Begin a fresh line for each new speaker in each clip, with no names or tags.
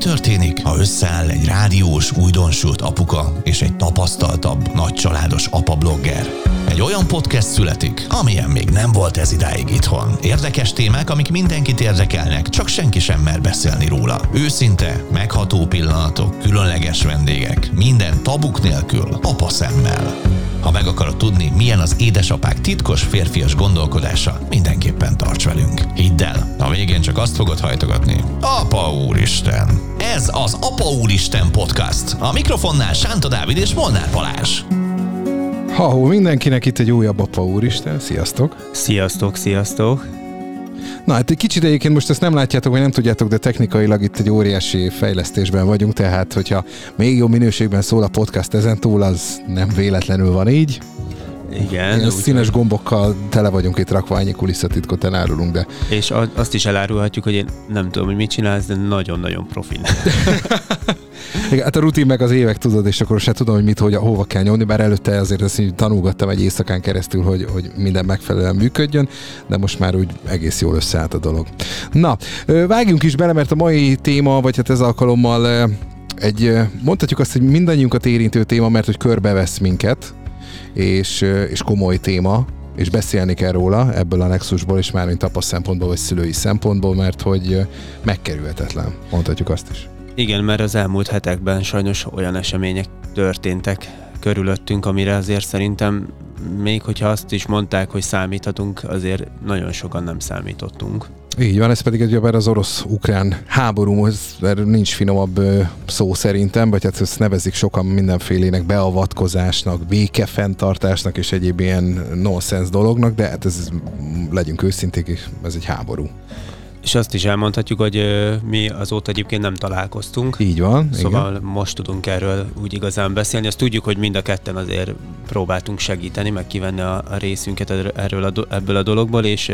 történik, ha összeáll egy rádiós, újdonsült apuka és egy tapasztaltabb, nagycsaládos apa-blogger? Egy olyan podcast születik, amilyen még nem volt ez idáig itthon. Érdekes témák, amik mindenkit érdekelnek, csak senki sem mer beszélni róla. Őszinte, megható pillanatok, különleges vendégek, minden tabuk nélkül, apa szemmel. Ha meg akarod tudni, milyen az édesapák titkos férfias gondolkodása, mindenképpen tarts velünk. Hidd el, a végén csak azt fogod hajtogatni. Apa Úristen! Ez az Apa Úristen podcast. A mikrofonnál Sánta Dávid és Molnár Balázs.
Ha mindenkinek itt egy újabb Apa Úristen. Sziasztok!
Sziasztok, sziasztok!
Na hát egy kicsit egyébként most ezt nem látjátok, vagy nem tudjátok, de technikailag itt egy óriási fejlesztésben vagyunk, tehát hogyha még jobb minőségben szól a podcast ezentúl, az nem véletlenül van így.
Igen.
Ilyen színes gombokkal tele vagyunk itt rakva, ennyi kulisszatitkot elárulunk, de...
És azt is elárulhatjuk, hogy én nem tudom, hogy mit csinálsz, de nagyon-nagyon profin.
Igen, hát a rutin meg az évek tudod, és akkor se tudom, hogy mit, hogy hova kell nyomni, bár előtte azért ezt tanulgattam egy éjszakán keresztül, hogy, hogy minden megfelelően működjön, de most már úgy egész jól összeállt a dolog. Na, vágjunk is bele, mert a mai téma, vagy hát ez alkalommal egy, mondhatjuk azt, hogy mindannyiunkat érintő téma, mert hogy körbevesz minket, és, és komoly téma, és beszélni kell róla ebből a nexusból, és már mint tapaszt szempontból, vagy szülői szempontból, mert hogy megkerülhetetlen, mondhatjuk azt is.
Igen, mert az elmúlt hetekben sajnos olyan események történtek körülöttünk, amire azért szerintem még hogyha azt is mondták, hogy számíthatunk, azért nagyon sokan nem számítottunk.
Így van, ez pedig egy az orosz-ukrán háború, ez nincs finomabb szó szerintem, vagy hát ezt nevezik sokan mindenfélének beavatkozásnak, békefenntartásnak és egyéb ilyen nonsense dolognak, de hát ez legyünk őszinték, ez egy háború.
És azt is elmondhatjuk, hogy mi azóta egyébként nem találkoztunk.
Így van.
Szóval
igen.
most tudunk erről úgy igazán beszélni. Azt tudjuk, hogy mind a ketten azért próbáltunk segíteni, meg kivenni a, a részünket erről a, ebből a dologból, és,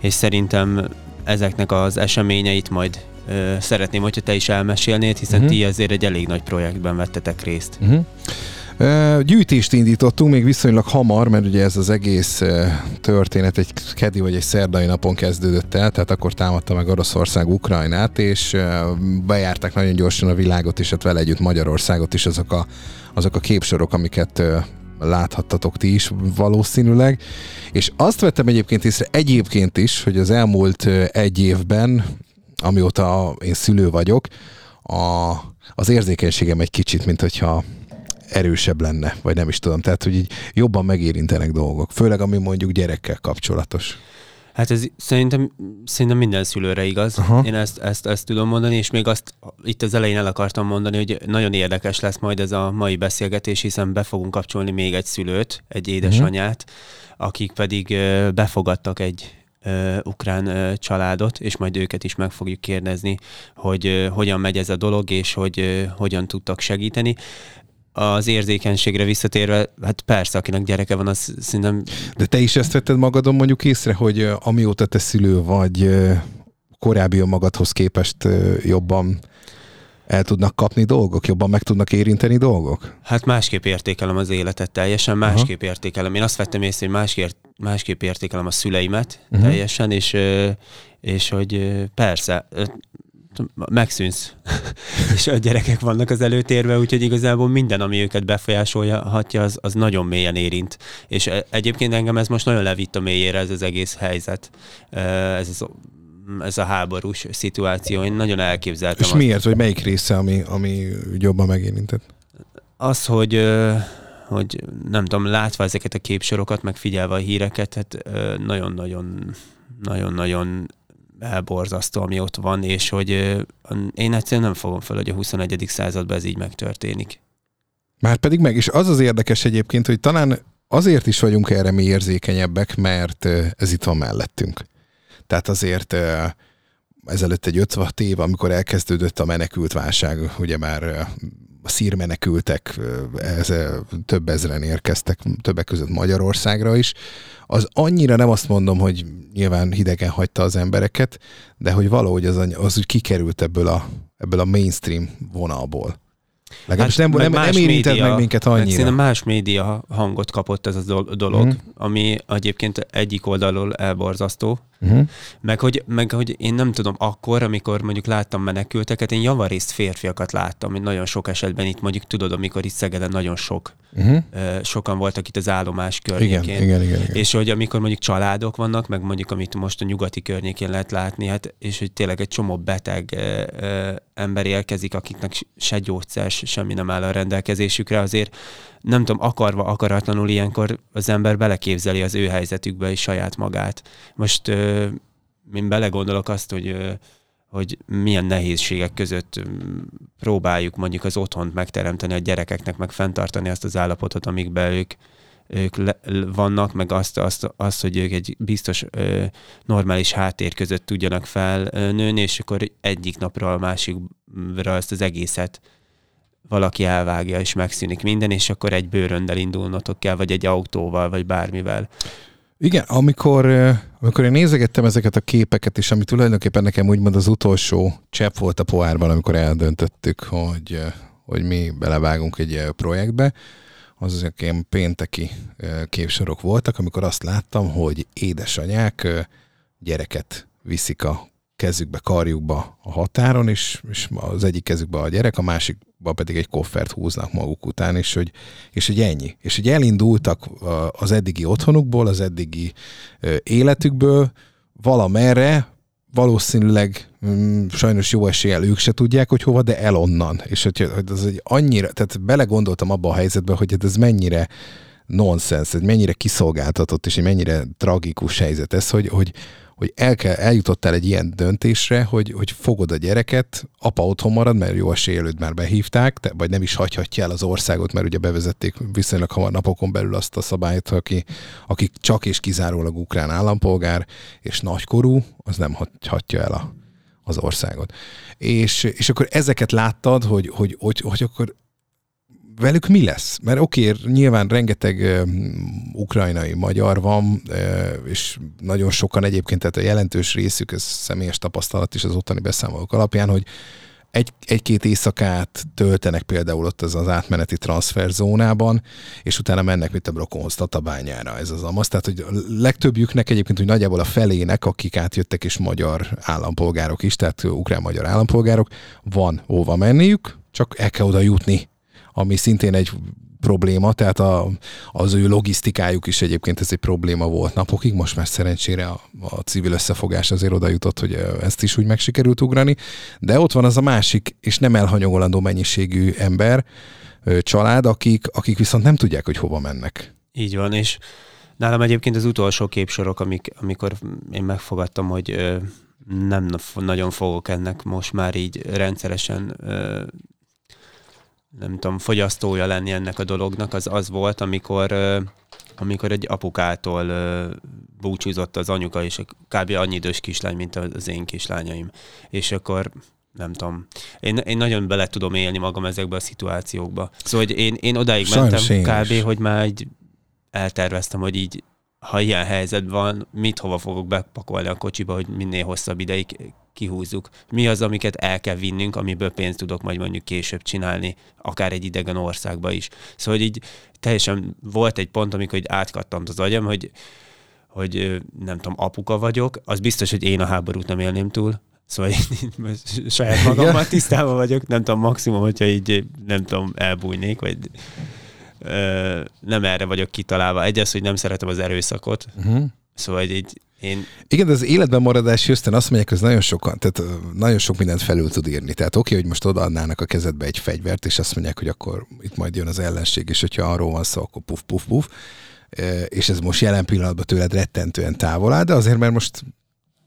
és szerintem ezeknek az eseményeit majd ö, szeretném, hogyha te is elmesélnéd, hiszen uh-huh. ti azért egy elég nagy projektben vettetek részt. Uh-huh.
Gyűjtést indítottunk még viszonylag hamar, mert ugye ez az egész történet egy kedi vagy egy szerdai napon kezdődött el, tehát akkor támadta meg Oroszország Ukrajnát, és bejárták nagyon gyorsan a világot, és hát vele együtt Magyarországot is azok a, azok a képsorok, amiket láthattatok ti is valószínűleg. És azt vettem egyébként észre egyébként is, hogy az elmúlt egy évben, amióta én szülő vagyok, a, az érzékenységem egy kicsit, mint hogyha erősebb lenne, vagy nem is tudom. Tehát, hogy így jobban megérintenek dolgok, főleg ami mondjuk gyerekkel kapcsolatos.
Hát ez szerintem, szerintem minden szülőre igaz. Aha. Én ezt, ezt, ezt tudom mondani, és még azt itt az elején el akartam mondani, hogy nagyon érdekes lesz majd ez a mai beszélgetés, hiszen be fogunk kapcsolni még egy szülőt, egy édesanyát, uh-huh. akik pedig befogadtak egy uh, ukrán uh, családot, és majd őket is meg fogjuk kérdezni, hogy uh, hogyan megy ez a dolog, és hogy hogyan tudtak segíteni az érzékenységre visszatérve, hát persze, akinek gyereke van, az szerintem...
De te is ezt vetted magadon mondjuk észre, hogy amióta te szülő vagy, korábbi magadhoz képest jobban el tudnak kapni dolgok, jobban meg tudnak érinteni dolgok?
Hát másképp értékelem az életet teljesen, másképp Aha. értékelem. Én azt vettem észre, hogy másképp, másképp értékelem a szüleimet uh-huh. teljesen, és, és hogy persze, megszűnsz, és a gyerekek vannak az előtérben, úgyhogy igazából minden, ami őket befolyásolhatja, az, az nagyon mélyen érint. És e, egyébként engem ez most nagyon levitt a mélyére ez az egész helyzet, ez az ez a háborús szituáció. Én nagyon elképzeltem.
És azt. miért? Vagy melyik része, ami, ami jobban megérintett?
Az, hogy hogy nem tudom, látva ezeket a képsorokat, meg figyelve a híreket, hát nagyon-nagyon nagyon-nagyon elborzasztó, ami ott van, és hogy én egyszerűen nem fogom fel, hogy a 21. században ez így megtörténik.
Már pedig meg, és az az érdekes egyébként, hogy talán azért is vagyunk erre mi érzékenyebbek, mert ez itt van mellettünk. Tehát azért ezelőtt egy 56 év, amikor elkezdődött a menekült válság, ugye már szírmenekültek ez, több ezeren érkeztek, többek között Magyarországra is, az annyira nem azt mondom, hogy nyilván hidegen hagyta az embereket, de hogy valahogy az, az úgy kikerült ebből a, ebből a mainstream vonalból. Legalábbis hát, nem, nem, nem érintett média, meg minket annyira.
Szerintem más média hangot kapott ez a dolog, mm. ami egyébként egyik oldalról elborzasztó, Uh-huh. Meg, hogy, meg hogy én nem tudom, akkor, amikor mondjuk láttam menekülteket, én javarészt férfiakat láttam, hogy nagyon sok esetben itt mondjuk tudod, amikor itt Szegeden nagyon sok, uh-huh. sokan voltak itt az állomás környékén.
Igen, igen, igen, igen.
És hogy amikor mondjuk családok vannak, meg mondjuk amit most a nyugati környékén lehet látni, hát, és hogy tényleg egy csomó beteg ö, ö, ember érkezik, akiknek se gyógyszer, semmi nem áll a rendelkezésükre, azért nem tudom, akarva, akaratlanul ilyenkor az ember beleképzeli az ő helyzetükbe is saját magát. Most ö, én belegondolok azt, hogy ö, hogy milyen nehézségek között próbáljuk mondjuk az otthont megteremteni a gyerekeknek, meg fenntartani azt az állapotot, amikben ők, ők le, vannak, meg azt, azt, azt, hogy ők egy biztos ö, normális háttér között tudjanak felnőni, és akkor egyik napra a másikra ezt az egészet valaki elvágja, és megszűnik minden, és akkor egy bőröndel indulnotok kell, vagy egy autóval, vagy bármivel.
Igen, amikor, amikor én nézegettem ezeket a képeket, és ami tulajdonképpen nekem úgymond az utolsó csepp volt a pohárban, amikor eldöntöttük, hogy, hogy mi belevágunk egy projektbe, az azok ilyen pénteki képsorok voltak, amikor azt láttam, hogy édesanyák gyereket viszik a kezükbe, karjukba a határon, és, és az egyik kezükbe a gyerek, a másikba pedig egy koffert húznak maguk után, és hogy, és hogy ennyi. És hogy elindultak az eddigi otthonukból, az eddigi életükből valamerre, valószínűleg mm, sajnos jó eséllyel ők se tudják, hogy hova, de el onnan. És hogy, hogy az egy annyira, tehát belegondoltam abba a helyzetbe, hogy ez mennyire nonsens, hogy mennyire kiszolgáltatott, és mennyire tragikus helyzet ez, hogy, hogy, hogy el kell, eljutottál egy ilyen döntésre, hogy, hogy fogod a gyereket, apa otthon marad, mert jó esélyelőd már behívták, te, vagy nem is hagyhatja el az országot, mert ugye bevezették viszonylag hamar napokon belül azt a szabályt, aki, aki csak és kizárólag ukrán állampolgár, és nagykorú, az nem hagyhatja el a, az országot. És, és akkor ezeket láttad, hogy, hogy, hogy, hogy akkor velük mi lesz? Mert oké, nyilván rengeteg uh, ukrajnai magyar van, uh, és nagyon sokan egyébként, tehát a jelentős részük, ez személyes tapasztalat is az ottani beszámolók alapján, hogy egy, egy-két éjszakát töltenek például ott az, az átmeneti transferzónában, és utána mennek, mint a Brokonhoz, Tatabányára, ez az amaz. Tehát, hogy a legtöbbjüknek egyébként, hogy nagyjából a felének, akik átjöttek, és magyar állampolgárok is, tehát ukrán-magyar állampolgárok, van hova menniük, csak el kell oda jutni ami szintén egy probléma, tehát a, az ő logisztikájuk is egyébként ez egy probléma volt napokig, most már szerencsére a, a civil összefogás azért oda jutott, hogy ezt is úgy meg sikerült ugrani, de ott van az a másik, és nem elhanyagolandó mennyiségű ember, család, akik, akik viszont nem tudják, hogy hova mennek.
Így van, és nálam egyébként az utolsó képsorok, amik, amikor én megfogadtam, hogy nem nagyon fogok ennek most már így rendszeresen nem tudom, fogyasztója lenni ennek a dolognak, az az volt, amikor, amikor egy apukától búcsúzott az anyuka, és kb. annyi idős kislány, mint az én kislányaim. És akkor nem tudom. Én, én nagyon bele tudom élni magam ezekbe a szituációkba. Szóval hogy én, én odáig Sajnos mentem kb., hogy már egy elterveztem, hogy így ha ilyen helyzet van, mit hova fogok bepakolni a kocsiba, hogy minél hosszabb ideig kihúzzuk. Mi az, amiket el kell vinnünk, amiből pénzt tudok majd mondjuk később csinálni, akár egy idegen országba is. Szóval így teljesen volt egy pont, amikor így átkattant az agyam, hogy, hogy nem tudom, apuka vagyok, az biztos, hogy én a háborút nem élném túl, Szóval én saját magammal tisztában vagyok, nem tudom, maximum, hogyha így nem tudom, elbújnék, vagy ö, nem erre vagyok kitalálva. Egy az, hogy nem szeretem az erőszakot, uh-huh. Szóval így én...
Igen, de az életben maradás Houston azt mondják, hogy nagyon sokan, tehát nagyon sok mindent felül tud írni. Tehát oké, okay, hogy most odaadnának a kezedbe egy fegyvert, és azt mondják, hogy akkor itt majd jön az ellenség, és hogyha arról van szó, akkor puf, puf, puf. És ez most jelen pillanatban tőled rettentően távol áll, de azért, mert most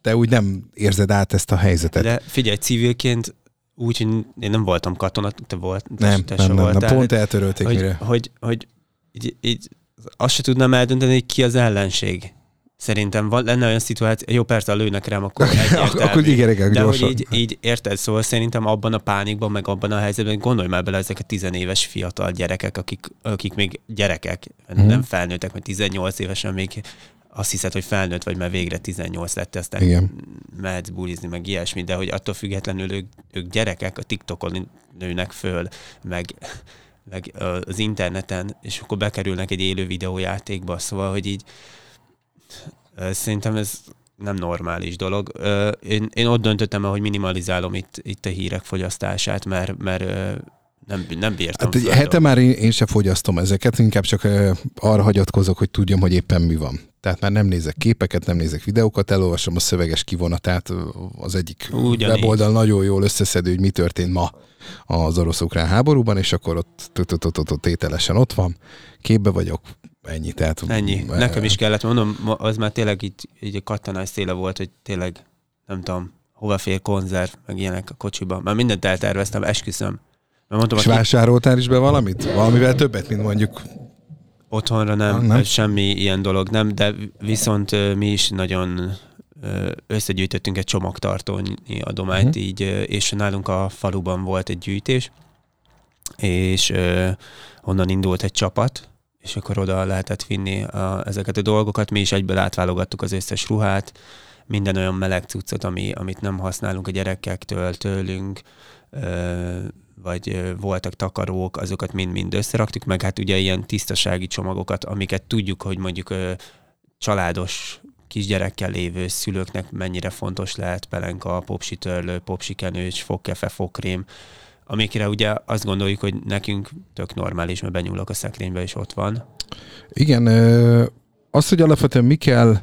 te úgy nem érzed át ezt a helyzetet.
De figyelj, civilként úgy, hogy én nem voltam katona, te volt,
nem, te nem, nem, voltál, nem, pont eltörölték
hogy,
mire.
Hogy, hogy, így, így, azt se tudnám eldönteni, hogy ki az ellenség. Szerintem van, lenne olyan szituáció, jó persze, a lőnek rám, akkor egyértelmű.
akkor igen,
De hogy így, így, érted, szóval szerintem abban a pánikban, meg abban a helyzetben, gondolj már bele ezek a tizenéves fiatal gyerekek, akik, akik még gyerekek, hmm. nem felnőttek, mert 18 évesen még azt hiszed, hogy felnőtt vagy, mert végre 18 lett, aztán Igen. mehetsz bulizni, meg ilyesmi, de hogy attól függetlenül ők, ők gyerekek, a TikTokon nőnek föl, meg, meg az interneten, és akkor bekerülnek egy élő videójátékba, szóval, hogy így szerintem ez nem normális dolog. Én, én ott döntöttem el, hogy minimalizálom itt, itt a hírek fogyasztását, mert, mert nem, nem bírtam.
Hát egy hete már én, én sem fogyasztom ezeket, inkább csak arra hagyatkozok, hogy tudjam, hogy éppen mi van. Tehát már nem nézek képeket, nem nézek videókat, elolvasom a szöveges kivonatát. Az egyik Ugyanígy. weboldal nagyon jól összeszedő, hogy mi történt ma az orosz-ukrán háborúban, és akkor ott tételesen ott van, képbe vagyok, ennyi. Tehát,
ennyi. Nekem is kellett, mondom, az már tényleg így, így a kattanás széle volt, hogy tényleg nem tudom, hova fér konzerv, meg ilyenek a kocsiba. Már mindent elterveztem, esküszöm.
Mondtam, És vásároltál is be valamit? Valamivel többet, mint mondjuk
Otthonra nem, nem, semmi ilyen dolog nem, de viszont mi is nagyon összegyűjtöttünk egy csomagtartónyi adományt, uh-huh. így, és nálunk a faluban volt egy gyűjtés, és onnan indult egy csapat, és akkor oda lehetett vinni a, ezeket a dolgokat. Mi is egyből átválogattuk az összes ruhát, minden olyan meleg cuccot, ami, amit nem használunk a gyerekektől, tőlünk, vagy voltak takarók, azokat mind-mind összeraktuk, meg hát ugye ilyen tisztasági csomagokat, amiket tudjuk, hogy mondjuk családos kisgyerekkel lévő szülőknek mennyire fontos lehet pelenka, popsi törlő, popsi kenőcs, fogkefe, fogkrém, amikre ugye azt gondoljuk, hogy nekünk tök normális, mert benyúlok a szekrénybe, és ott van.
Igen, az, hogy alapvetően mi kell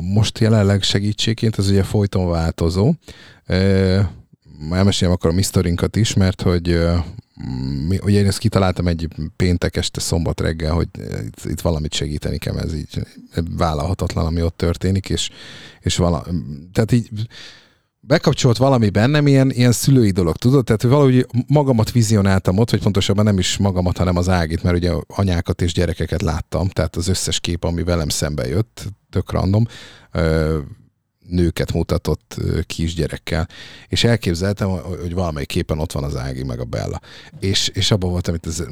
most jelenleg segítségként, az ugye folyton változó elmeséljem akkor a misztorinkat is, mert hogy mi, ugye én ezt kitaláltam egy péntek este, szombat reggel, hogy itt, itt valamit segíteni kell, ez így vállalhatatlan, ami ott történik, és, és vala, tehát így bekapcsolt valami bennem, ilyen, ilyen szülői dolog, tudod? Tehát, hogy valahogy magamat vizionáltam ott, vagy pontosabban nem is magamat, hanem az ágit, mert ugye anyákat és gyerekeket láttam, tehát az összes kép, ami velem szembe jött, tök random, nőket mutatott kisgyerekkel, és elképzeltem, hogy valamelyik képen ott van az Ági meg a Bella. És, és abban voltam, hogy ez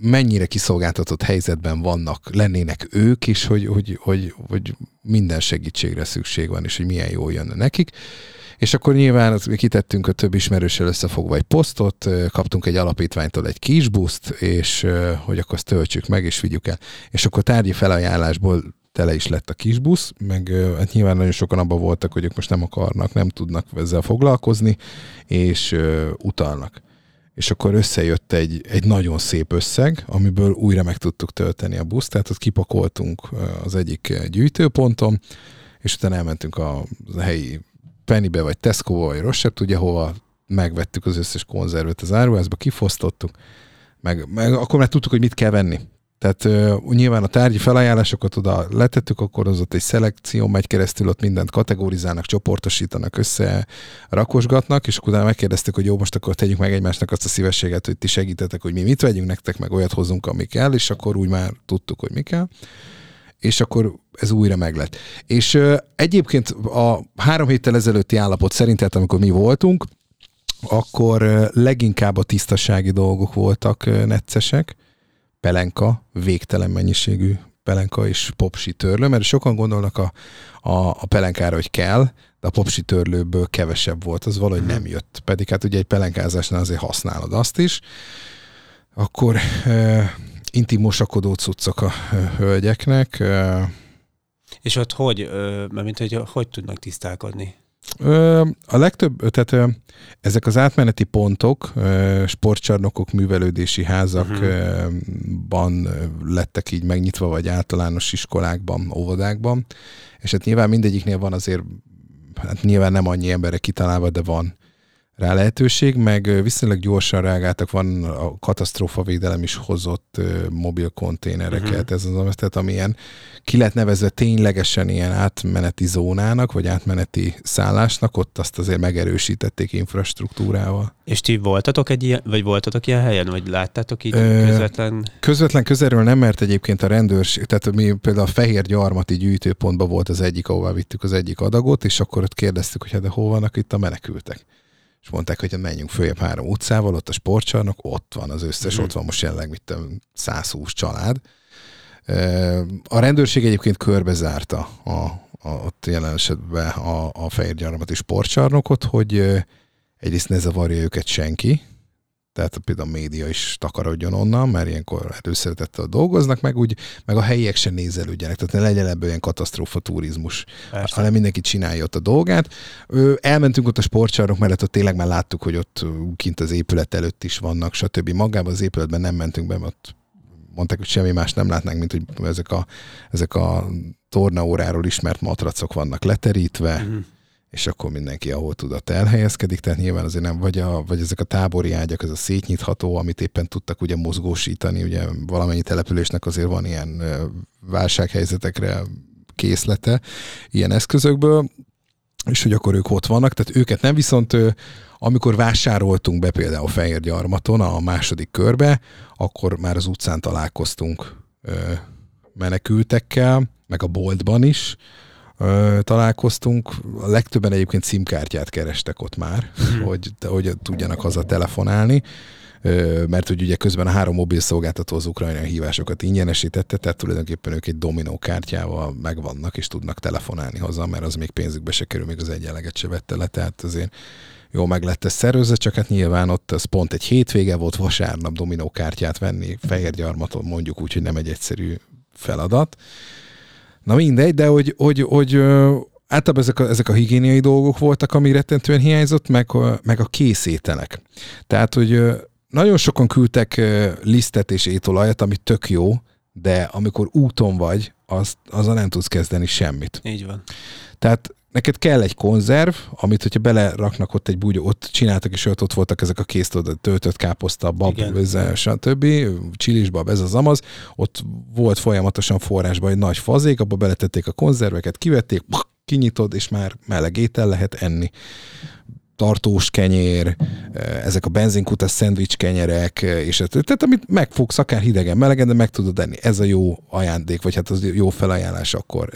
mennyire kiszolgáltatott helyzetben vannak, lennének ők is, hogy, hogy, hogy, hogy minden segítségre szükség van, és hogy milyen jó jönne nekik. És akkor nyilván kitettünk a több ismerőssel összefogva egy posztot, kaptunk egy alapítványtól egy kis buszt, és hogy akkor azt töltsük meg, és vigyük el. És akkor tárgyi felajánlásból tele is lett a kisbusz, meg hát nyilván nagyon sokan abban voltak, hogy ők most nem akarnak, nem tudnak ezzel foglalkozni, és utalnak. És akkor összejött egy, egy nagyon szép összeg, amiből újra meg tudtuk tölteni a buszt, tehát ott kipakoltunk az egyik gyűjtőponton, és utána elmentünk a, helyi Pennybe, vagy tesco vagy Rossett, tudja hova, megvettük az összes konzervet az áruházba, kifosztottuk, meg, meg akkor már tudtuk, hogy mit kell venni. Tehát uh, nyilván a tárgyi felajánlásokat oda letettük, akkor az ott egy szelekció megy keresztül, ott mindent kategorizálnak, csoportosítanak, össze rakosgatnak, és akkor utána megkérdeztük, hogy jó, most akkor tegyük meg egymásnak azt a szívességet, hogy ti segítetek, hogy mi mit vegyünk nektek, meg olyat hozunk, ami kell, és akkor úgy már tudtuk, hogy mi kell és akkor ez újra meglett. És uh, egyébként a három héttel ezelőtti állapot szerint, tehát amikor mi voltunk, akkor uh, leginkább a tisztasági dolgok voltak uh, neccesek, pelenka, végtelen mennyiségű pelenka és popsi törlő, mert sokan gondolnak a, a, a pelenkára, hogy kell, de a popsi törlőből kevesebb volt, az valahogy hmm. nem jött. Pedig hát ugye egy pelenkázásnál azért használod azt is. Akkor e, intim mosakodó cuccok a hölgyeknek. E,
és ott hogy, mert mint hogy hogy tudnak tisztálkodni?
A legtöbb, tehát ezek az átmeneti pontok, sportcsarnokok, művelődési házakban uh-huh. lettek így megnyitva, vagy általános iskolákban, óvodákban, és hát nyilván mindegyiknél van azért, hát nyilván nem annyi emberre kitalálva, de van rá lehetőség, meg viszonylag gyorsan reagáltak, van a katasztrófavédelem is hozott mobil konténereket, uh-huh. ez az, tehát amilyen ki lehet nevezve ténylegesen ilyen átmeneti zónának, vagy átmeneti szállásnak, ott azt azért megerősítették infrastruktúrával.
És ti voltatok egy ilyen, vagy voltatok ilyen helyen, vagy láttátok így Ö, közvetlen?
Közvetlen közelről nem, mert egyébként a rendőrség, tehát mi például a Fehér Gyarmati gyűjtőpontban volt az egyik, ahová vittük az egyik adagot, és akkor ott kérdeztük, hogy hát de hol vannak itt a menekültek és mondták, hogy menjünk följebb három utcával, ott a sportcsarnok, ott van az összes, mm. ott van most jelenleg mit 120 család. A rendőrség egyébként körbezárta a, a, ott jelen esetben a, a fehérgyarmati sportcsarnokot, hogy egyrészt ne zavarja őket senki, tehát például a média is takarodjon onnan, mert ilyenkor előszeretettel dolgoznak, meg úgy, meg a helyiek se nézelődjenek, tehát ne legyen ebből ilyen katasztrófa turizmus, Persze. hanem mindenki csinálja ott a dolgát. Elmentünk ott a sportcsarnok mellett, ott tényleg már láttuk, hogy ott kint az épület előtt is vannak, stb. Magában az épületben nem mentünk be, mert mondták, hogy semmi más nem látnánk, mint hogy ezek a, ezek a tornaóráról ismert matracok vannak leterítve, uh-huh és akkor mindenki, ahol tudott, elhelyezkedik, tehát nyilván azért nem, vagy, a, vagy ezek a tábori ágyak, ez a szétnyitható, amit éppen tudtak ugye mozgósítani, ugye valamennyi településnek azért van ilyen válsághelyzetekre készlete ilyen eszközökből, és hogy akkor ők ott vannak, tehát őket nem, viszont amikor vásároltunk be például Fehérgyarmaton a második körbe, akkor már az utcán találkoztunk menekültekkel, meg a boltban is, ö, találkoztunk. A legtöbben egyébként címkártyát kerestek ott már, mm. hogy, hogy tudjanak haza telefonálni mert hogy ugye közben a három mobil szolgáltató az ukrajnai hívásokat ingyenesítette, tehát tulajdonképpen ők egy dominó kártyával megvannak, és tudnak telefonálni haza, mert az még pénzükbe se kerül, még az egyenleget se vette le, tehát azért jó meg lett ez szervezve, csak hát nyilván ott az pont egy hétvége volt, vasárnap dominó kártyát venni, Fehérgyarmaton mondjuk úgy, hogy nem egy egyszerű feladat. Na mindegy, de hogy, hogy, hogy általában ezek a, ezek a higiéniai dolgok voltak, ami rettentően hiányzott, meg, meg a készételek. Tehát, hogy nagyon sokan küldtek lisztet és étolajat, ami tök jó, de amikor úton vagy, az, azzal nem tudsz kezdeni semmit.
Így van.
Tehát neked kell egy konzerv, amit, hogyha beleraknak ott egy búgyó, ott csináltak is ott, ott voltak ezek a kész töltött káposzta, bab, stb. Csilisbab, ez az amaz, ott volt folyamatosan forrásban egy nagy fazék, abba beletették a konzerveket, kivették, kinyitod, és már meleg étel lehet enni tartós kenyér, ezek a benzinkutas szendvics kenyerek, és ez, tehát amit megfogsz akár hidegen, melegen, de meg tudod enni. Ez a jó ajándék, vagy hát az jó felajánlás akkor.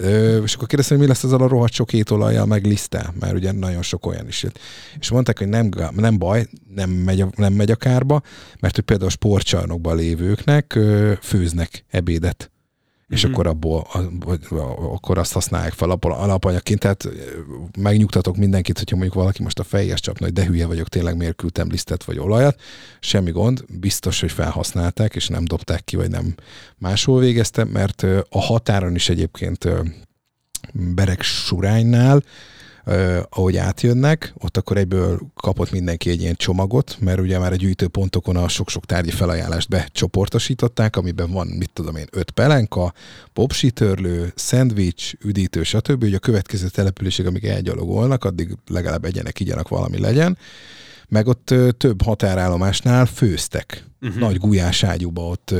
És akkor kérdeztem, hogy mi lesz ezzel a rohadt sok étolajjal, meg lisztel, mert ugye nagyon sok olyan is jött. És mondták, hogy nem, nem baj, nem megy, a, nem megy a kárba, mert hogy például a sportcsarnokban lévőknek főznek ebédet és mm-hmm. akkor abból vagy, akkor azt használják fel alapanyagként. Tehát megnyugtatok mindenkit, hogyha mondjuk valaki most a fejjes csapna, hogy de hülye vagyok, tényleg miért küldtem lisztet vagy olajat. Semmi gond, biztos, hogy felhasználták, és nem dobták ki, vagy nem máshol végeztem, mert a határon is egyébként Berek Suránynál ahogy átjönnek, ott akkor egyből kapott mindenki egy ilyen csomagot, mert ugye már a gyűjtőpontokon a sok-sok tárgyi felajánlást becsoportosították, amiben van, mit tudom én, öt pelenka, popsitörlő, szendvics, üdítő, stb. Ugye a következő településig, amíg elgyalogolnak, addig legalább egyenek, igyanak valami legyen. Meg ott több határállomásnál főztek. Uh-huh. Nagy gulyás ágyúba ott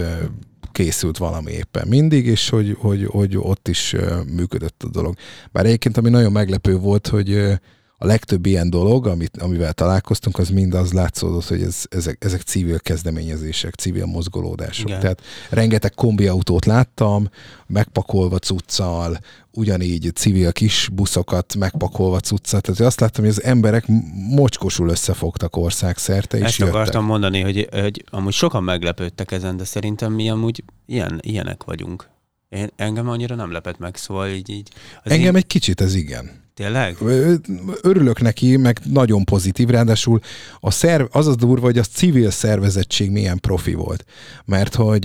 készült valami éppen mindig, és hogy, hogy, hogy ott is működött a dolog. Bár egyébként ami nagyon meglepő volt, hogy a legtöbb ilyen dolog, amit, amivel találkoztunk, az mind az látszódott, hogy ez, ezek, ezek civil kezdeményezések, civil mozgolódások. Igen. Tehát rengeteg kombiautót láttam, megpakolva cuccal, ugyanígy civil kis buszokat megpakolva cuccal. Tehát azt láttam, hogy az emberek mocskosul összefogtak országszerte, és
Ezt
jöttek.
akartam mondani, hogy, hogy amúgy sokan meglepődtek ezen, de szerintem mi amúgy ilyen, ilyenek vagyunk. Én, engem annyira nem lepett meg, szóval így... így
az engem én... egy kicsit ez igen.
Tényleg?
Örülök neki, meg nagyon pozitív, ráadásul a szerv, az az durva, hogy a civil szervezettség milyen profi volt. Mert hogy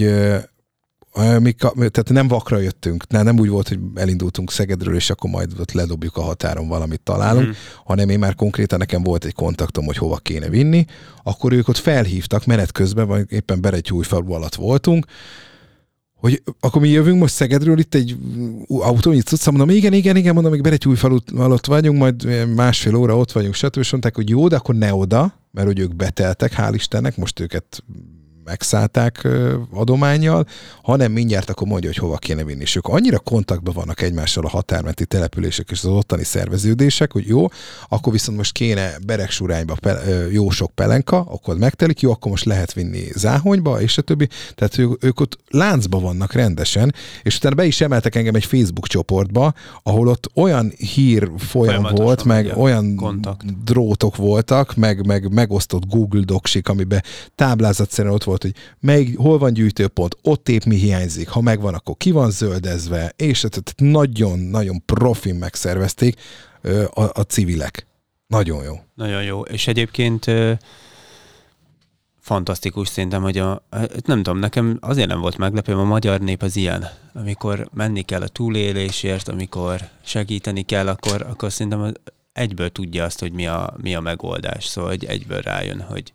mi, tehát nem vakra jöttünk, nem, nem úgy volt, hogy elindultunk Szegedről, és akkor majd ott ledobjuk a határon valamit találunk, mm. hanem én már konkrétan nekem volt egy kontaktom, hogy hova kéne vinni, akkor ők ott felhívtak menet közben, vagy éppen Beretyújfalu alatt voltunk, hogy akkor mi jövünk most Szegedről, itt egy autónyi cucca, mondom, igen, igen, igen, mondom, még Beretyújfalu alatt vagyunk, majd másfél óra ott vagyunk, stb. És mondták, hogy jó, de akkor ne oda, mert hogy ők beteltek, hál' Istennek, most őket megszállták adományjal, hanem mindjárt akkor mondja, hogy hova kéne vinni. És ők annyira kontaktban vannak egymással a határmenti települések és az ottani szerveződések, hogy jó, akkor viszont most kéne Beregsurányba jó sok pelenka, akkor megtelik, jó, akkor most lehet vinni Záhonyba, és a többi. Tehát ők, ők ott láncba vannak rendesen, és utána be is emeltek engem egy Facebook csoportba, ahol ott olyan hír folyam volt, meg olyan kontakt. drótok voltak, meg, meg megosztott Google docsik, amiben táblázatszerűen ott volt volt, hogy melyik, hol van gyűjtőpont, ott épp mi hiányzik, ha megvan, akkor ki van zöldezve, és nagyon-nagyon profin megszervezték a, a civilek. Nagyon jó.
Nagyon jó. És egyébként fantasztikus szerintem, hogy a, nem tudom, nekem azért nem volt meglepő, a magyar nép az ilyen. Amikor menni kell a túlélésért, amikor segíteni kell, akkor, akkor szerintem egyből tudja azt, hogy mi a, mi a megoldás. Szóval hogy egyből rájön, hogy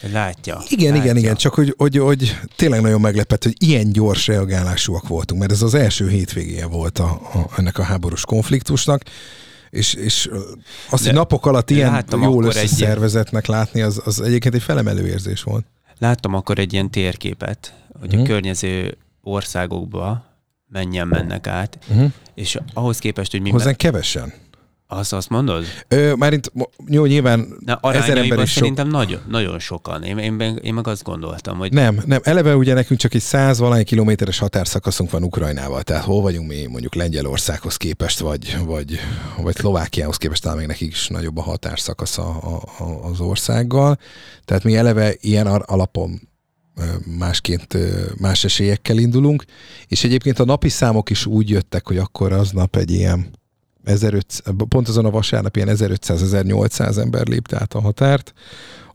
Látja.
Igen,
látja.
igen, igen, csak hogy, hogy, hogy tényleg nagyon meglepett, hogy ilyen gyors reagálásúak voltunk, mert ez az első hétvégéje volt a, a, ennek a háborús konfliktusnak, és, és azt, hogy napok alatt ilyen jól összeszervezetnek egy... látni, az, az egyébként egy felemelő érzés volt.
Láttam akkor egy ilyen térképet, hogy uh-huh. a mhm. környező országokba menjen mennek át, uh-huh. és ahhoz képest, hogy mi...
Hozzánk kevesen.
Azt, azt mondod?
Ö, már itt, jó, nyilván Na, ezer ember is
szerintem sok... nagyon, nagyon sokan. Én, én, én meg azt gondoltam, hogy...
Nem, nem. Eleve ugye nekünk csak egy száz valány kilométeres határszakaszunk van Ukrajnával, tehát hol vagyunk mi mondjuk Lengyelországhoz képest, vagy, vagy, vagy Szlovákiához képest, talán még nekik is nagyobb a határszakasz a, a, az országgal. Tehát mi eleve ilyen alapon másként, más esélyekkel indulunk, és egyébként a napi számok is úgy jöttek, hogy akkor aznap egy ilyen 1500, pont azon a vasárnap ilyen 1500-1800 ember lépte át a határt,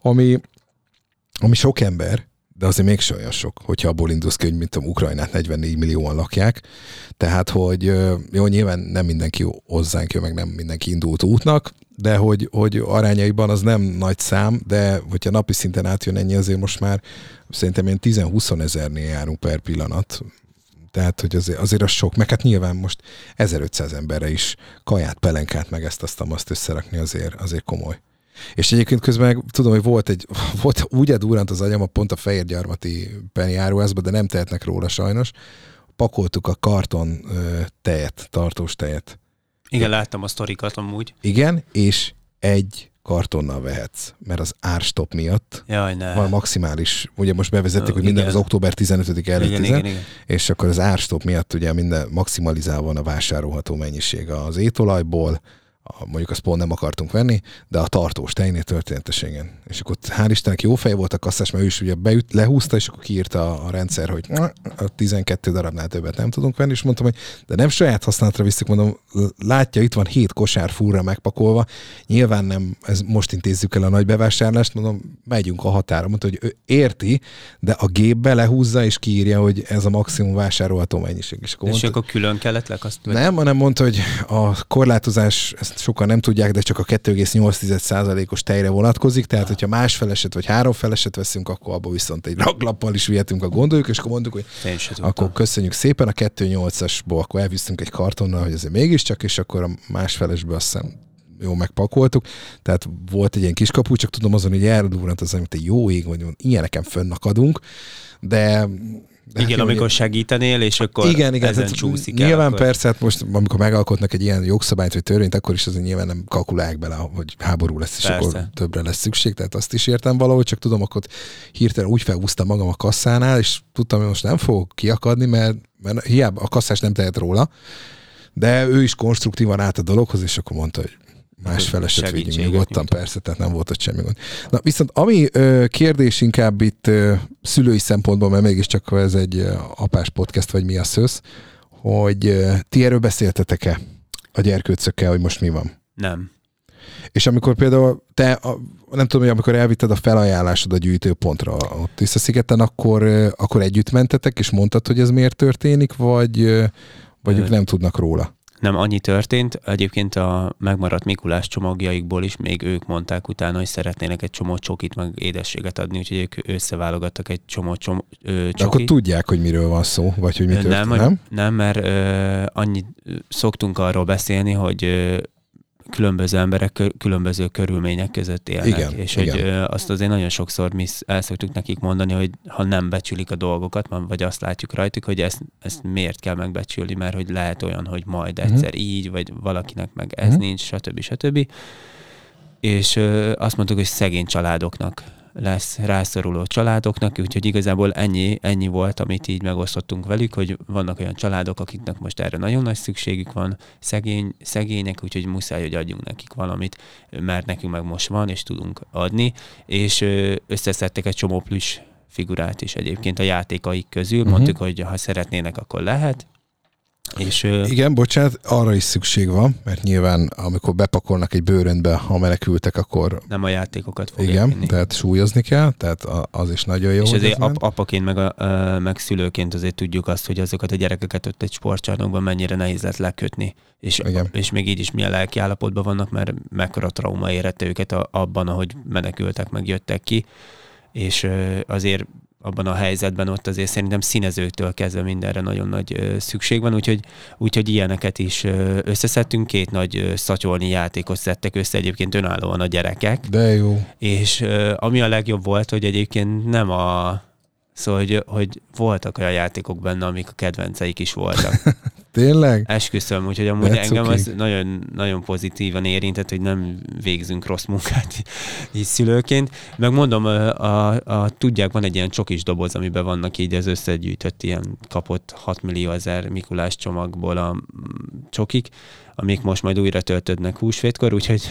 ami, ami sok ember, de azért még olyan sok, hogyha abból indulsz ki, hogy mint a Ukrajnát 44 millióan lakják. Tehát, hogy jó, nyilván nem mindenki hozzánk jön, meg nem mindenki indult útnak, de hogy, hogy arányaiban az nem nagy szám, de hogyha napi szinten átjön ennyi, azért most már szerintem ilyen 10-20 ezernél járunk per pillanat, tehát, hogy azért, azért az sok, meg hát nyilván most 1500 emberre is kaját, pelenkát, meg ezt azt, azt összerakni azért, azért komoly. És egyébként közben meg tudom, hogy volt egy, volt úgy durrant az agyam a pont a fehérgyarmati penjáruházba, de nem tehetnek róla sajnos. Pakoltuk a karton tejet, tartós tejet.
Igen, láttam a sztorikat amúgy.
Igen, és egy kartonnal vehetsz, mert az árstop miatt
Jaj, ne.
van maximális, ugye most bevezették, hogy minden igen. az október 15 előtt igen, igen, igen. és akkor az árstop miatt ugye minden maximalizálva van a vásárolható mennyiség az étolajból, a, mondjuk azt pont nem akartunk venni, de a tartós tejnél történetesen. És akkor hál' Istennek jó fej volt a kasszás, mert ő is ugye beüt, lehúzta, és akkor kiírta a, a rendszer, hogy a 12 darabnál többet nem tudunk venni, és mondtam, hogy de nem saját használatra visszük, mondom, látja, itt van hét kosár fúrra megpakolva, nyilván nem, ez most intézzük el a nagy bevásárlást, mondom, megyünk a határa, mondta, hogy ő érti, de a gépbe lehúzza, és kiírja, hogy ez a maximum vásárolható mennyiség.
És akkor, mondta, és akkor külön kellett lekaszt?
Nem, hanem mondta, hogy a korlátozás, ezt sokan nem tudják, de csak a 2,8%-os tejre vonatkozik, tehát hogyha más feleset vagy három feleset veszünk, akkor abba viszont egy raklappal is vihetünk a gondoljuk, és akkor mondjuk, hogy akkor köszönjük szépen, a 2,8-asból akkor elviszünk egy kartonnal, hogy azért mégiscsak, és akkor a más felesbe azt hiszem jó megpakoltuk, tehát volt egy ilyen kiskapu, csak tudom azon, hogy eldurrant az, amit egy jó ég, vagy ilyeneken fönnakadunk, de
de igen, hát, amikor segítenél, és akkor igen, igen, ezen csúszik
el. Nyilván
akkor...
persze, hát most amikor megalkotnak egy ilyen jogszabályt vagy törvényt, akkor is azért nyilván nem kalkulálják bele, hogy háború lesz, és persze. akkor többre lesz szükség, tehát azt is értem valahogy, csak tudom, akkor hirtelen úgy felhúztam magam a kasszánál, és tudtam, hogy most nem fogok kiakadni, mert, mert hiába a kasszás nem tehet róla, de ő is konstruktívan állt a dologhoz, és akkor mondta, hogy más feleset vigyünk nyugodtan, persze, tehát nem volt ott semmi gond. Na viszont ami ö, kérdés inkább itt ö, szülői szempontból, mert mégiscsak ez egy ö, apás podcast, vagy mi a szősz, hogy ö, ti erről beszéltetek-e a gyerkőcökkel, hogy most mi van?
Nem.
És amikor például te, a, nem tudom, hogy amikor elvitted a felajánlásod a gyűjtőpontra ott Tiszaszigeten, akkor, akkor együtt mentetek, és mondtad, hogy ez miért történik, vagy, vagy ők nem tudnak róla?
Nem annyi történt. Egyébként a megmaradt Mikulás csomagjaikból is még ők mondták utána, hogy szeretnének egy csomó csokit, meg édességet adni, úgyhogy ők összeválogattak egy csomó csom, ö, csokit. De
akkor tudják, hogy miről van szó, vagy hogy mi történt, nem? Nem,
nem mert ö, annyi szoktunk arról beszélni, hogy ö, különböző emberek különböző körülmények között élnek. Igen, és igen. hogy azt azért nagyon sokszor mi el szoktuk nekik mondani, hogy ha nem becsülik a dolgokat, vagy azt látjuk rajtuk, hogy ezt, ezt miért kell megbecsülni, mert hogy lehet olyan, hogy majd mhm. egyszer uh-huh. így, vagy valakinek meg ez uh-huh. nincs, stb. stb. És azt mondtuk, hogy szegény családoknak lesz rászoruló családoknak, úgyhogy igazából ennyi, ennyi volt, amit így megosztottunk velük, hogy vannak olyan családok, akiknek most erre nagyon nagy szükségük van, szegény, szegények, úgyhogy muszáj, hogy adjunk nekik valamit, mert nekünk meg most van, és tudunk adni, és összeszedtek egy csomó plusz figurát is egyébként a játékaik közül, uh-huh. mondtuk, hogy ha szeretnének, akkor lehet,
És, Igen, bocsánat, arra is szükség van, mert nyilván amikor bepakolnak egy bőröntbe a menekültek, akkor...
Nem a játékokat
fogják Igen, vinni. tehát súlyozni kell, tehát az is nagyon jó.
És azért ap- apaként, meg, a, meg szülőként azért tudjuk azt, hogy azokat a gyerekeket ott egy sportcsarnokban mennyire nehéz lehet lekötni. És, Igen. és még így is milyen lelki állapotban vannak, mert mekkora trauma érette őket abban, ahogy menekültek, meg jöttek ki. És azért abban a helyzetben ott azért szerintem színezőktől kezdve mindenre nagyon nagy szükség van, úgyhogy, úgyhogy ilyeneket is összeszedtünk, két nagy szatyolni játékot szedtek össze egyébként önállóan a gyerekek.
De jó.
És ami a legjobb volt, hogy egyébként nem a Szóval, hogy, hogy voltak olyan játékok benne, amik a kedvenceik is voltak.
Tényleg?
Esküszöm, úgyhogy amúgy That's engem az nagyon, nagyon pozitívan érintett, hogy nem végzünk rossz munkát így szülőként. Meg mondom, a, a, a, tudják, van egy ilyen csokis doboz, amiben vannak így az összegyűjtött ilyen kapott 6 millió ezer Mikulás csomagból a csokik, amik most majd újra töltödnek húsvétkor, úgyhogy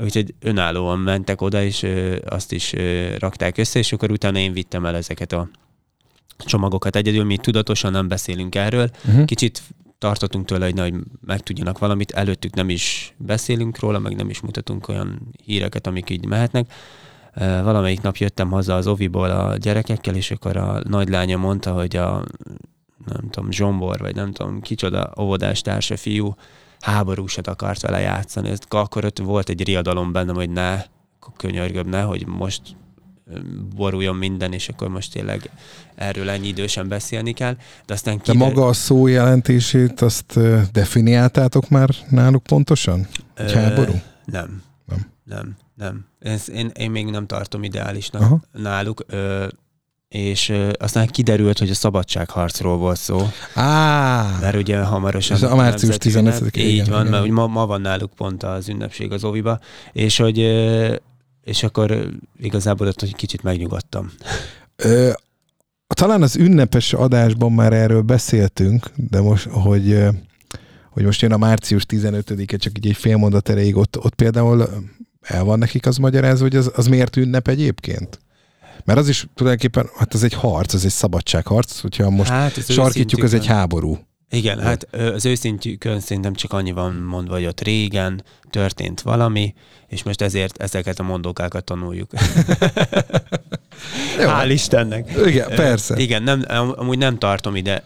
úgyhogy önállóan mentek oda, és ö, azt is ö, rakták össze, és akkor utána én vittem el ezeket a csomagokat egyedül, mi tudatosan nem beszélünk erről. Uh-huh. Kicsit tartottunk tőle, hogy, hogy megtudjanak valamit, előttük nem is beszélünk róla, meg nem is mutatunk olyan híreket, amik így mehetnek. Valamelyik nap jöttem haza az oviból a gyerekekkel, és akkor a nagylánya mondta, hogy a nem tudom, Zsombor, vagy nem tudom, kicsoda óvodás társa fiú háborúsat akart vele játszani. Ez, akkor ott volt egy riadalom bennem, hogy ne, könyörgöm, ne, hogy most boruljon minden, és akkor most tényleg erről ennyi idősen beszélni kell. De aztán
kider... De maga a szó jelentését, azt definiáltátok már náluk pontosan? Egy háború?
Nem. Nem. Nem. Nem. Ez, én, én még nem tartom ideálisnak Aha. náluk. Ö, és ö, aztán kiderült, hogy a szabadságharcról volt szó.
Á,
mert ugye hamarosan... Ez
a március 15
Így igen, van, igen. mert ma, ma van náluk pont az ünnepség az óviba, és hogy ö, és akkor igazából ott hogy kicsit megnyugodtam.
Ö, talán az ünnepes adásban már erről beszéltünk, de most, hogy hogy most jön a március 15-e, csak így egy fél mondat erejéig, ott, ott például el van nekik az magyarázva, hogy az, az miért ünnep egyébként? Mert az is tulajdonképpen, hát ez egy harc, ez egy szabadságharc, hogyha most hát, sarkítjuk, ez egy háború.
Igen, hát az őszintjükön szerintem csak annyi van mondva, hogy ott régen történt valami, és most ezért ezeket a mondókákat tanuljuk. Jó. Hál' Istennek.
Igen, persze.
Igen, nem, amúgy nem tartom ide,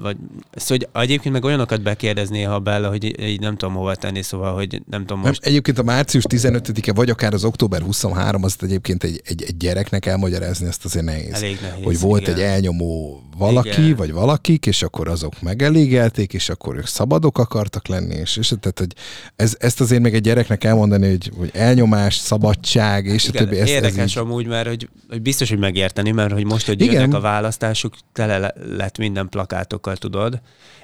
vagy, szóval hogy egyébként meg olyanokat bekérdezni, ha bele, hogy így nem tudom hova tenni, szóval, hogy nem tudom most.
Nem, egyébként a március 15-e, vagy akár az október 23, azt egyébként egy, egy, egy gyereknek elmagyarázni, ezt azért nehéz.
Elég nehéz.
Hogy volt igen. egy elnyomó valaki, igen. vagy valakik, és akkor azok megelégelték, és akkor ők szabadok akartak lenni, és, és tehát, hogy ez, ezt azért még egy gyereknek elmondani, hogy, hogy elnyomás, szabadság, és
Igen,
a többi. Ezt,
érdekes ez így... amúgy, mert hogy, hogy biztos, hogy megérteni, mert hogy most, hogy Igen. jönnek a választásuk, tele lett minden plakátokkal, tudod,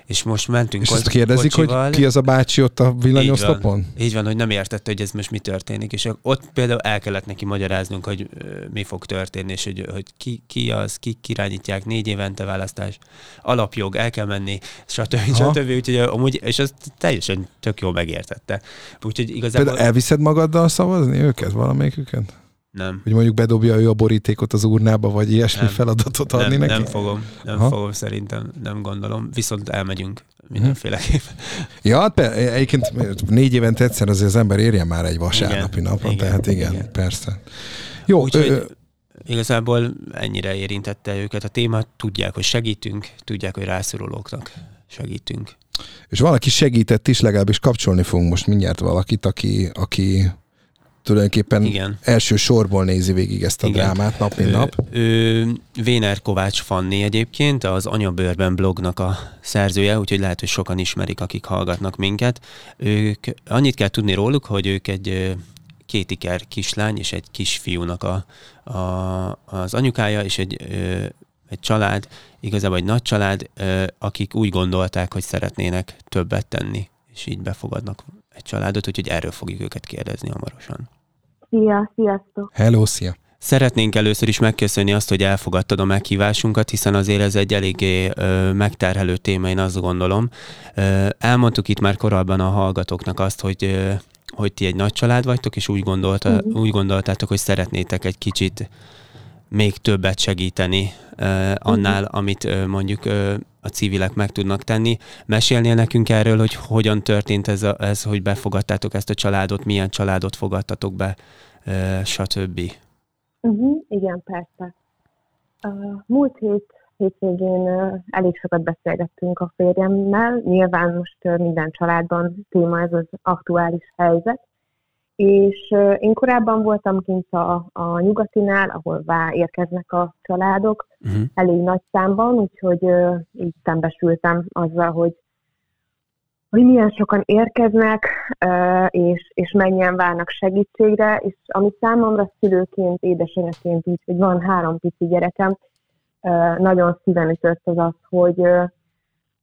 és most mentünk
És ezt kérdezik, kocsival. hogy ki az a bácsi ott a villanyoszlopon?
Így van, így van, hogy nem értette, hogy ez most mi történik, és ott például el kellett neki magyaráznunk, hogy mi fog történni, és hogy, hogy ki, ki az, ki irányítják, négy évente választás, alapjog, el kell menni, stb. stb. Úgyhogy amúgy, és azt teljesen tök jól megértette. Úgyhogy igazából...
Például elviszed magaddal szavazni őket, valamelyiküket?
Nem.
Hogy mondjuk bedobja ő a borítékot az urnába, vagy ilyesmi nem. feladatot adni
nem,
neki?
Nem fogom, nem Aha. fogom szerintem, nem gondolom. Viszont elmegyünk mindenféleképpen.
Ja, hát egyébként négy évente egyszer azért az ember érje már egy vasárnapi igen, napon, igen, tehát igen, igen, persze.
Jó, Úgyhogy ö, igazából ennyire érintette őket a téma, tudják, hogy segítünk, tudják, hogy rászorulóknak segítünk.
És valaki segített is, legalábbis kapcsolni fogunk most mindjárt valakit, aki, aki tulajdonképpen Igen. első sorból nézi végig ezt a Igen. drámát nap, mint nap.
Ő, ő, Véner Kovács Fanni egyébként, az Anyabőrben blognak a szerzője, úgyhogy lehet, hogy sokan ismerik, akik hallgatnak minket. Ők, annyit kell tudni róluk, hogy ők egy kétiker kislány és egy kisfiúnak a, a, az anyukája, és egy, egy család, igazából egy nagy család, akik úgy gondolták, hogy szeretnének többet tenni, és így befogadnak egy családot, úgyhogy erről fogjuk őket kérdezni hamarosan.
Szia, sziasztok!
Hello, szia!
Szeretnénk először is megköszönni azt, hogy elfogadtad a meghívásunkat, hiszen azért ez egy eléggé ö, megterhelő téma, én azt gondolom. Ö, elmondtuk itt már korábban a hallgatóknak azt, hogy ö, hogy ti egy nagy család vagytok, és úgy, gondolta, mm. úgy gondoltátok, hogy szeretnétek egy kicsit még többet segíteni annál, uh-huh. amit mondjuk a civilek meg tudnak tenni. Mesélnél nekünk erről, hogy hogyan történt ez, a, ez hogy befogadtátok ezt a családot, milyen családot fogadtatok be, stb.
Uh-huh, igen, persze. Uh, múlt hét hétvégén elég sokat beszélgettünk a férjemmel. Nyilván most minden családban téma ez az aktuális helyzet. És én korábban voltam kint a, a nyugatinál, ahol érkeznek a családok, uh-huh. elég nagy számban, úgyhogy így szembesültem azzal, hogy hogy milyen sokan érkeznek, és, és mennyien várnak segítségre, és ami számomra szülőként, édesanyaként hogy van három pici gyerekem, nagyon szíven ütött az az, hogy,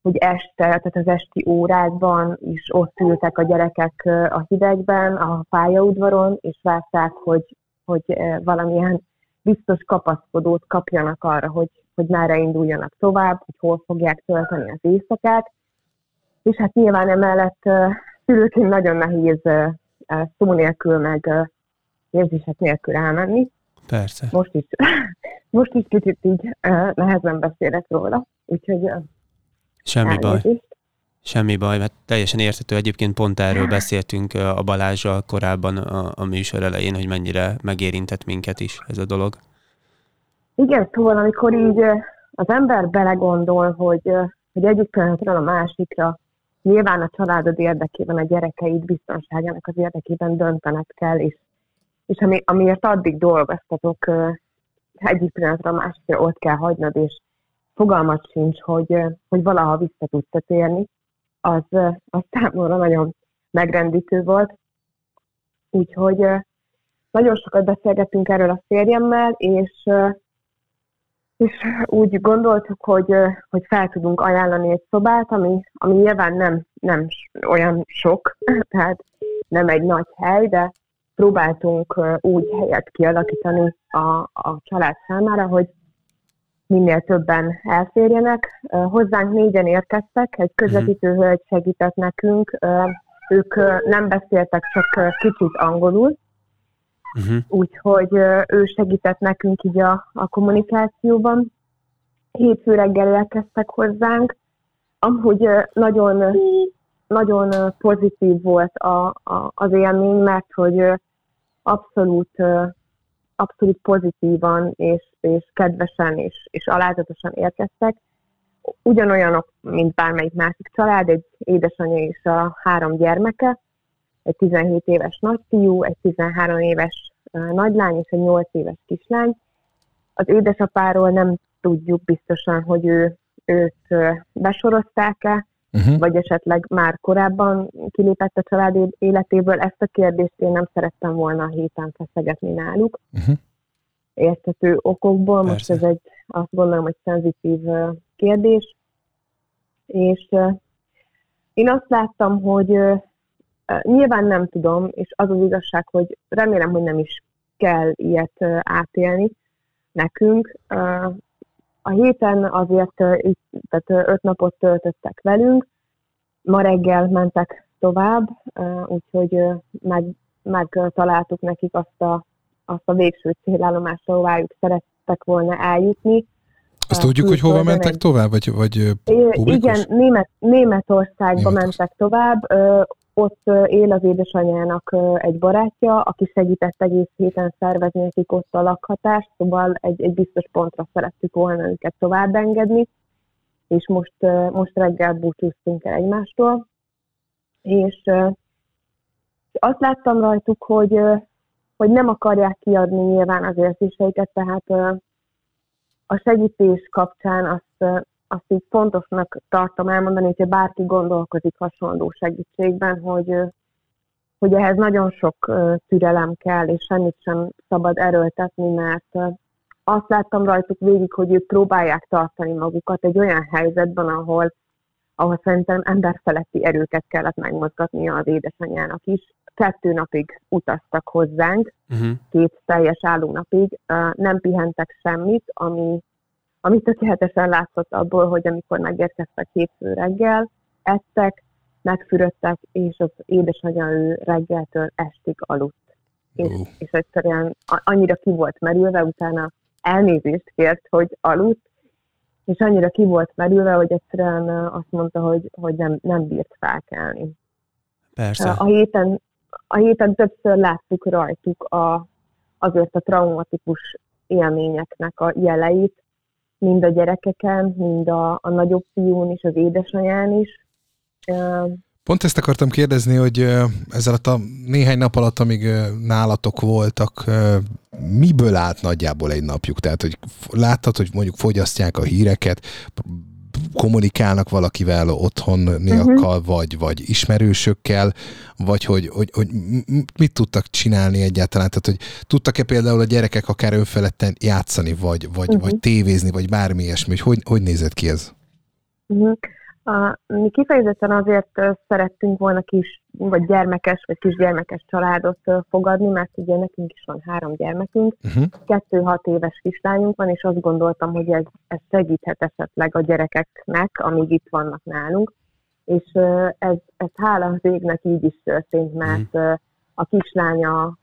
hogy este, tehát az esti órákban is ott ültek a gyerekek a hidegben, a pályaudvaron, és várták, hogy, hogy valamilyen biztos kapaszkodót kapjanak arra, hogy, hogy merre induljanak tovább, hogy hol fogják tölteni az éjszakát. És hát nyilván emellett szülőként nagyon nehéz szó nélkül, meg érzések nélkül elmenni.
Persze.
Most is, most is kicsit így nehezen beszélek róla, úgyhogy
Semmi elnézést. baj. Semmi baj, mert teljesen érthető. Egyébként pont erről beszéltünk a Balázsral korábban a, a műsor elején, hogy mennyire megérintett minket is ez a dolog.
Igen, szóval amikor így az ember belegondol, hogy, hogy egyik pillanatról a másikra nyilván a családod érdekében, a gyerekeid biztonságának az érdekében döntened kell, és és ami, amiért addig dolgoztatok, egyik pillanatra a másikra ott kell hagynod, és fogalmat sincs, hogy, hogy valaha vissza tudsz térni, az, az számomra nagyon megrendítő volt. Úgyhogy nagyon sokat beszélgettünk erről a férjemmel, és, és úgy gondoltuk, hogy, hogy fel tudunk ajánlani egy szobát, ami, ami nyilván nem, nem olyan sok, tehát nem egy nagy hely, de próbáltunk úgy helyet kialakítani a, a család számára, hogy minél többen elférjenek. Hozzánk négyen érkeztek, egy közvetítő mhm. hölgy segített nekünk, ők nem beszéltek, csak kicsit angolul, uh-huh. úgyhogy ő segített nekünk így a, a kommunikációban. Hétfő reggel érkeztek hozzánk, amúgy nagyon, nagyon pozitív volt a, a, az élmény, mert hogy abszolút, abszolút pozitívan és, és kedvesen és, és alázatosan érkeztek. Ugyanolyanok, mint bármelyik másik család, egy édesanyja és a három gyermeke, egy 17 éves nagyfiú, egy 13 éves nagylány és egy 8 éves kislány. Az édesapáról nem tudjuk biztosan, hogy ő, őt besorozták-e, uh-huh. vagy esetleg már korábban kilépett a család életéből. Ezt a kérdést én nem szerettem volna a héten feszegetni náluk. Uh-huh. Értető okokból. Persze. Most ez egy, azt gondolom, hogy szenzitív kérdés. És én azt láttam, hogy nyilván nem tudom, és az az igazság, hogy remélem, hogy nem is kell ilyet átélni nekünk. A héten azért itt, tehát öt napot töltöttek velünk, ma reggel mentek tovább, úgyhogy meg, megtaláltuk nekik azt a, azt a végső célállomást, ahová ők szerettek volna eljutni.
Azt tudjuk, hogy hova mentek tovább, vagy, vagy publikus?
Igen, Német, Németországba Németország. mentek tovább ott él az édesanyjának egy barátja, aki segített egész héten szervezni nekik ott a lakhatást, szóval egy, egy biztos pontra szerettük volna őket tovább engedni, és most, most reggel búcsúztunk el egymástól, és azt láttam rajtuk, hogy, hogy nem akarják kiadni nyilván az érzéseiket, tehát a segítés kapcsán azt azt így fontosnak tartom elmondani, hogyha bárki gondolkozik hasonló segítségben, hogy, hogy ehhez nagyon sok türelem kell, és semmit sem szabad erőltetni, mert azt láttam rajtuk végig, hogy ők próbálják tartani magukat egy olyan helyzetben, ahol, ahol szerintem emberfeletti erőket kellett megmozgatnia az édesanyjának is. Kettő napig utaztak hozzánk, uh-huh. két teljes állónapig, nem pihentek semmit, ami ami tökéletesen látszott abból, hogy amikor megérkeztek hétfő reggel, ettek, megfürödtek, és az édesanyja ő reggeltől estig aludt. És, uh. és egyszerűen annyira ki volt merülve, utána elnézést kért, hogy aludt, és annyira ki volt merülve, hogy egyszerűen azt mondta, hogy, hogy nem, nem bírt felkelni.
Persze.
A héten, a héten többször láttuk rajtuk a, azért a traumatikus élményeknek a jeleit, mind a gyerekeken, mind a, a nagyobb fiún is, az édesanyán is.
Pont ezt akartam kérdezni, hogy ezzel a néhány nap alatt, amíg nálatok voltak, miből állt nagyjából egy napjuk? Tehát, hogy láttad, hogy mondjuk fogyasztják a híreket, kommunikálnak valakivel otthoniakkal, uh-huh. vagy, vagy ismerősökkel, vagy hogy, hogy, hogy mit tudtak csinálni egyáltalán? Tehát, hogy tudtak-e például a gyerekek akár önfeledten játszani, vagy, vagy, uh-huh. vagy tévézni, vagy bármi ilyesmi, hogy, hogy hogy nézett ki ez?
Uh-huh. A, mi kifejezetten azért szerettünk volna kis, vagy gyermekes, vagy kisgyermekes családot fogadni, mert ugye nekünk is van három gyermekünk, uh-huh. kettő-hat éves kislányunk van, és azt gondoltam, hogy ez, ez segíthet esetleg a gyerekeknek, amíg itt vannak nálunk. És ez, ez hála az égnek így is történt, mert uh-huh. a kislánya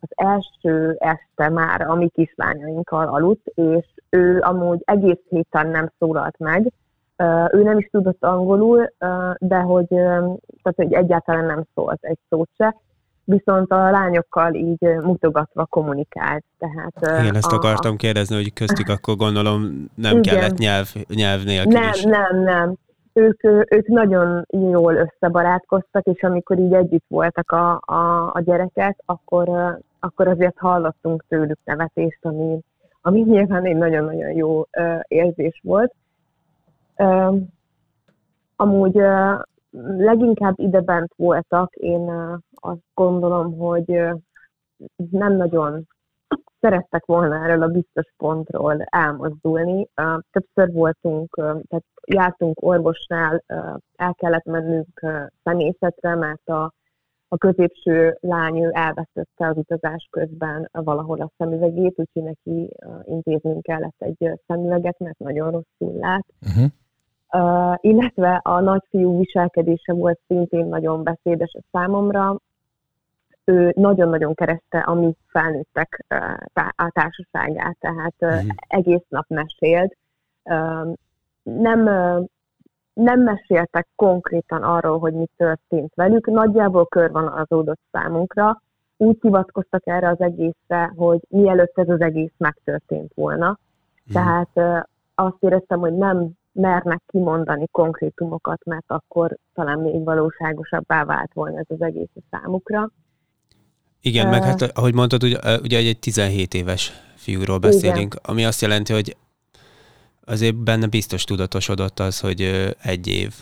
az első este már a mi kislányainkkal aludt, és ő amúgy egész héten nem szólalt meg, ő nem is tudott angolul, de hogy, tehát, hogy egyáltalán nem szólt egy szót se, viszont a lányokkal így mutogatva kommunikált. Tehát,
Igen, ezt a, akartam kérdezni, hogy köztük akkor gondolom nem igen. kellett nyelv, nyelv nélkül
Nem,
is.
nem, nem. Ők, ők nagyon jól összebarátkoztak, és amikor így együtt voltak a, a, a gyerekek, akkor, akkor azért hallottunk tőlük nevetést, ami, ami nyilván egy nagyon-nagyon jó érzés volt. Amúgy leginkább idebent voltak, én azt gondolom, hogy nem nagyon szerettek volna erről a biztos pontról elmozdulni. Többször voltunk, tehát jártunk orvosnál, el kellett mennünk szemészetre, mert a, a középső lány elvesztette az utazás közben valahol a szemüvegét, úgyhogy neki intéznünk kellett egy szemüveget, mert nagyon rosszul lát. Uh-huh. Uh, illetve a nagyfiú viselkedése volt szintén nagyon beszédes a számomra. Ő nagyon-nagyon kereste a mi felnőttek uh, a társaságát, tehát uh, uh-huh. egész nap mesélt. Uh, nem, uh, nem meséltek konkrétan arról, hogy mi történt velük, nagyjából kör van azódott számunkra. Úgy hivatkoztak erre az egészre, hogy mielőtt ez az egész megtörtént volna. Uh-huh. Tehát uh, azt éreztem, hogy nem mernek kimondani konkrétumokat, mert akkor talán még valóságosabbá vált volna ez az egész a számukra.
Igen, uh, meg hát ahogy mondtad, ugye, ugye egy 17 éves fiúról beszélünk, igen. ami azt jelenti, hogy azért benne biztos tudatosodott az, hogy egy év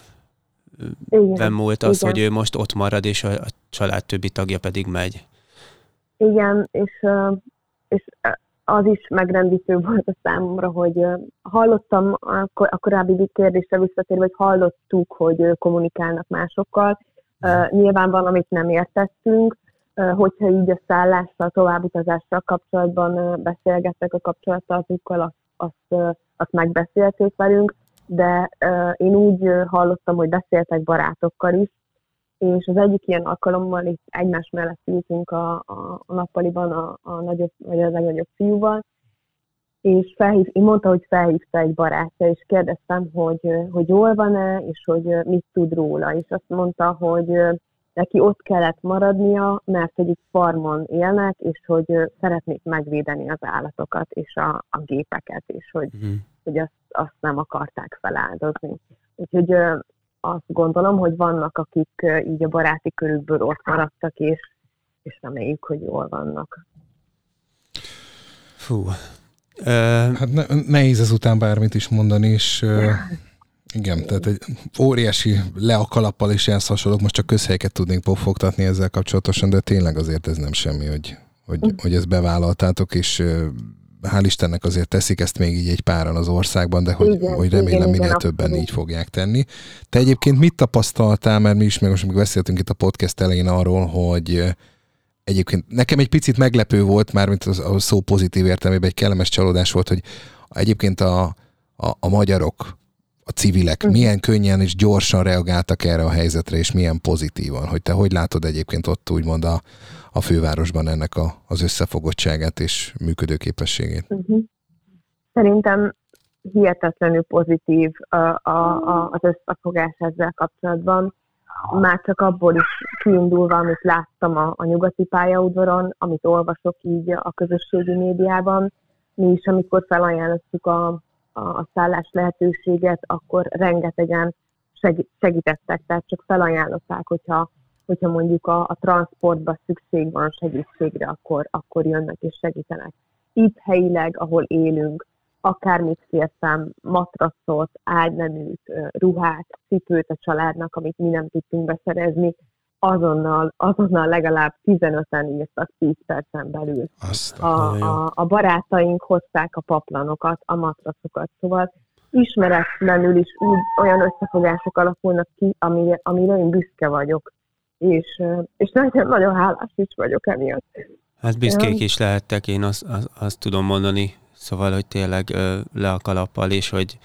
ben múlt az, igen. hogy ő most ott marad, és a, a család többi tagja pedig megy.
Igen, és, és az is megrendítő volt a számomra, hogy hallottam a korábbi kérdésre visszatérve, hogy hallottuk, hogy kommunikálnak másokkal. Nyilván van, amit nem értettünk, hogyha így a szállással, továbbutazással kapcsolatban beszélgettek a kapcsolattartókkal, azt, azt, azt megbeszélték velünk, de én úgy hallottam, hogy beszéltek barátokkal is, és az egyik ilyen alkalommal itt egymás mellett ültünk a, a, a nappaliban a, a nagyobb, vagy a legnagyobb fiúval, és felhív, én mondta, hogy felhívta egy barátja, és kérdeztem, hogy, hogy jól van-e, és hogy mit tud róla, és azt mondta, hogy neki ott kellett maradnia, mert itt farmon élnek, és hogy szeretnék megvédeni az állatokat és a, a gépeket, és hogy, mm. hogy azt, azt nem akarták feláldozni. Úgyhogy azt gondolom, hogy vannak, akik így a baráti körükből ott maradtak, és, és reméljük, hogy jól vannak.
Fú.
Uh... Hát ne, nehéz ezután bármit is mondani, és uh, igen, tehát egy óriási le a kalappal és ilyen hasonlók, most csak közhelyeket tudnénk pofogtatni ezzel kapcsolatosan, de tényleg azért ez nem semmi, hogy, hogy, mm. hogy ezt bevállaltátok, és hál' Istennek azért teszik ezt még így egy páran az országban, de hogy, igen, hogy remélem igen, minél igen, többen abszolút. így fogják tenni. Te egyébként mit tapasztaltál, mert mi is meg most még beszéltünk itt a podcast elején arról, hogy egyébként nekem egy picit meglepő volt, már mint a szó pozitív értelmében egy kellemes csalódás volt, hogy egyébként a, a, a magyarok, a civilek uh-huh. milyen könnyen és gyorsan reagáltak erre a helyzetre, és milyen pozitívan. Hogy te hogy látod egyébként ott úgymond a, a fővárosban ennek a, az összefogottságát és működőképességét? Uh-huh.
Szerintem hihetetlenül pozitív a, a, a, az összefogás ezzel kapcsolatban. Már csak abból is kiindulva, amit láttam a, a nyugati pályaudvaron, amit olvasok így a közösségi médiában, mi is, amikor felajánlottuk a, a, a szállás lehetőséget, akkor rengetegen segítettek, tehát csak felajánlották, hogyha, hogyha mondjuk a, a transportba szükség van segítségre, akkor, akkor jönnek és segítenek. Itt helyileg, ahol élünk, akármit kértem, matracot, ágyneműt, ruhát, cipőt a családnak, amit mi nem tudtunk beszerezni, azonnal, azonnal legalább 15-en írtak 10 percen belül. A, a, a barátaink hozták a paplanokat, a matracokat, szóval ismeretlenül is úgy olyan összefogások alakulnak ki, amire, amire én büszke vagyok, és, és nagyon, nagyon hálás is vagyok emiatt.
Hát büszkék is lehettek, én azt, azt, azt tudom mondani, szóval, hogy tényleg le a kalappal, és hogy,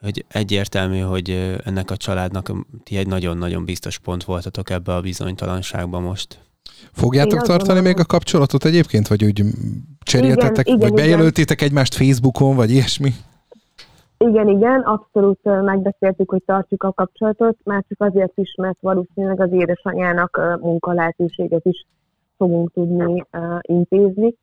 hogy egyértelmű, hogy ennek a családnak ti egy nagyon-nagyon biztos pont voltatok ebbe a bizonytalanságba most.
Fogjátok Én tartani még a kapcsolatot egyébként, vagy úgy cseréltetek, igen, vagy igen, bejelöltétek igen. egymást Facebookon, vagy ilyesmi?
Igen, igen, abszolút megbeszéltük, hogy tartjuk a kapcsolatot, már csak azért is, mert valószínűleg az édesanyának munkalehetőséget is fogunk tudni uh, intézni.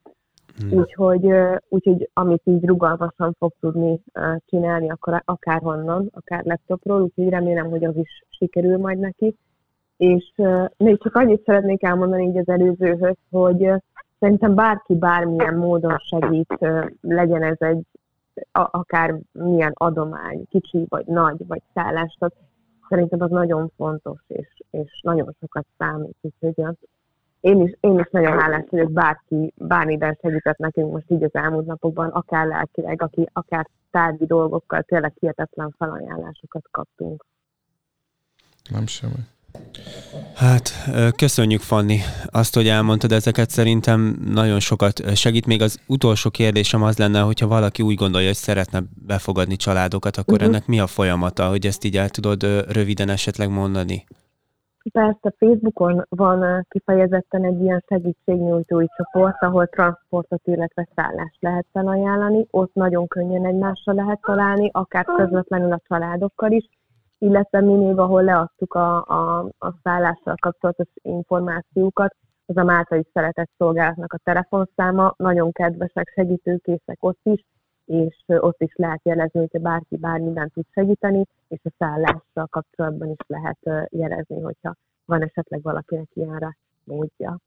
Hmm. Úgyhogy, úgyhogy amit így rugalmasan fog tudni csinálni, akkor akár honnan, akár laptopról, úgyhogy remélem, hogy az is sikerül majd neki. És még csak annyit szeretnék elmondani így az előzőhöz, hogy szerintem bárki bármilyen módon segít, legyen ez egy akár milyen adomány, kicsi vagy nagy, vagy szállás, szerintem az nagyon fontos, és, és nagyon sokat számít. Úgyhogy én is, én is nagyon hálás vagyok, bárki, bármiben segített nekünk most így az elmúlt napokban, akár lelkileg, aki, akár tárgyi dolgokkal, tényleg hihetetlen felajánlásokat kaptunk.
Nem semmi.
Hát, köszönjük, Fanni, azt, hogy elmondtad ezeket. Szerintem nagyon sokat segít. Még az utolsó kérdésem az lenne, hogyha valaki úgy gondolja, hogy szeretne befogadni családokat, akkor uh-huh. ennek mi a folyamata, hogy ezt így el tudod röviden esetleg mondani?
Persze Facebookon van kifejezetten egy ilyen segítségnyújtói csoport, ahol transportot, illetve szállást lehet felajánlani. Ott nagyon könnyen egymásra lehet találni, akár közvetlenül a családokkal is, illetve mi még, ahol leadtuk a, a, a szállással kapcsolatos információkat, az a Máltai Szeretett Szolgálatnak a telefonszáma, nagyon kedvesek, segítőkészek ott is, és ott is lehet jelezni, hogyha bárki bármiben tud segíteni, és a szállással kapcsolatban is lehet jelezni, hogyha van esetleg valakinek ilyenre módja.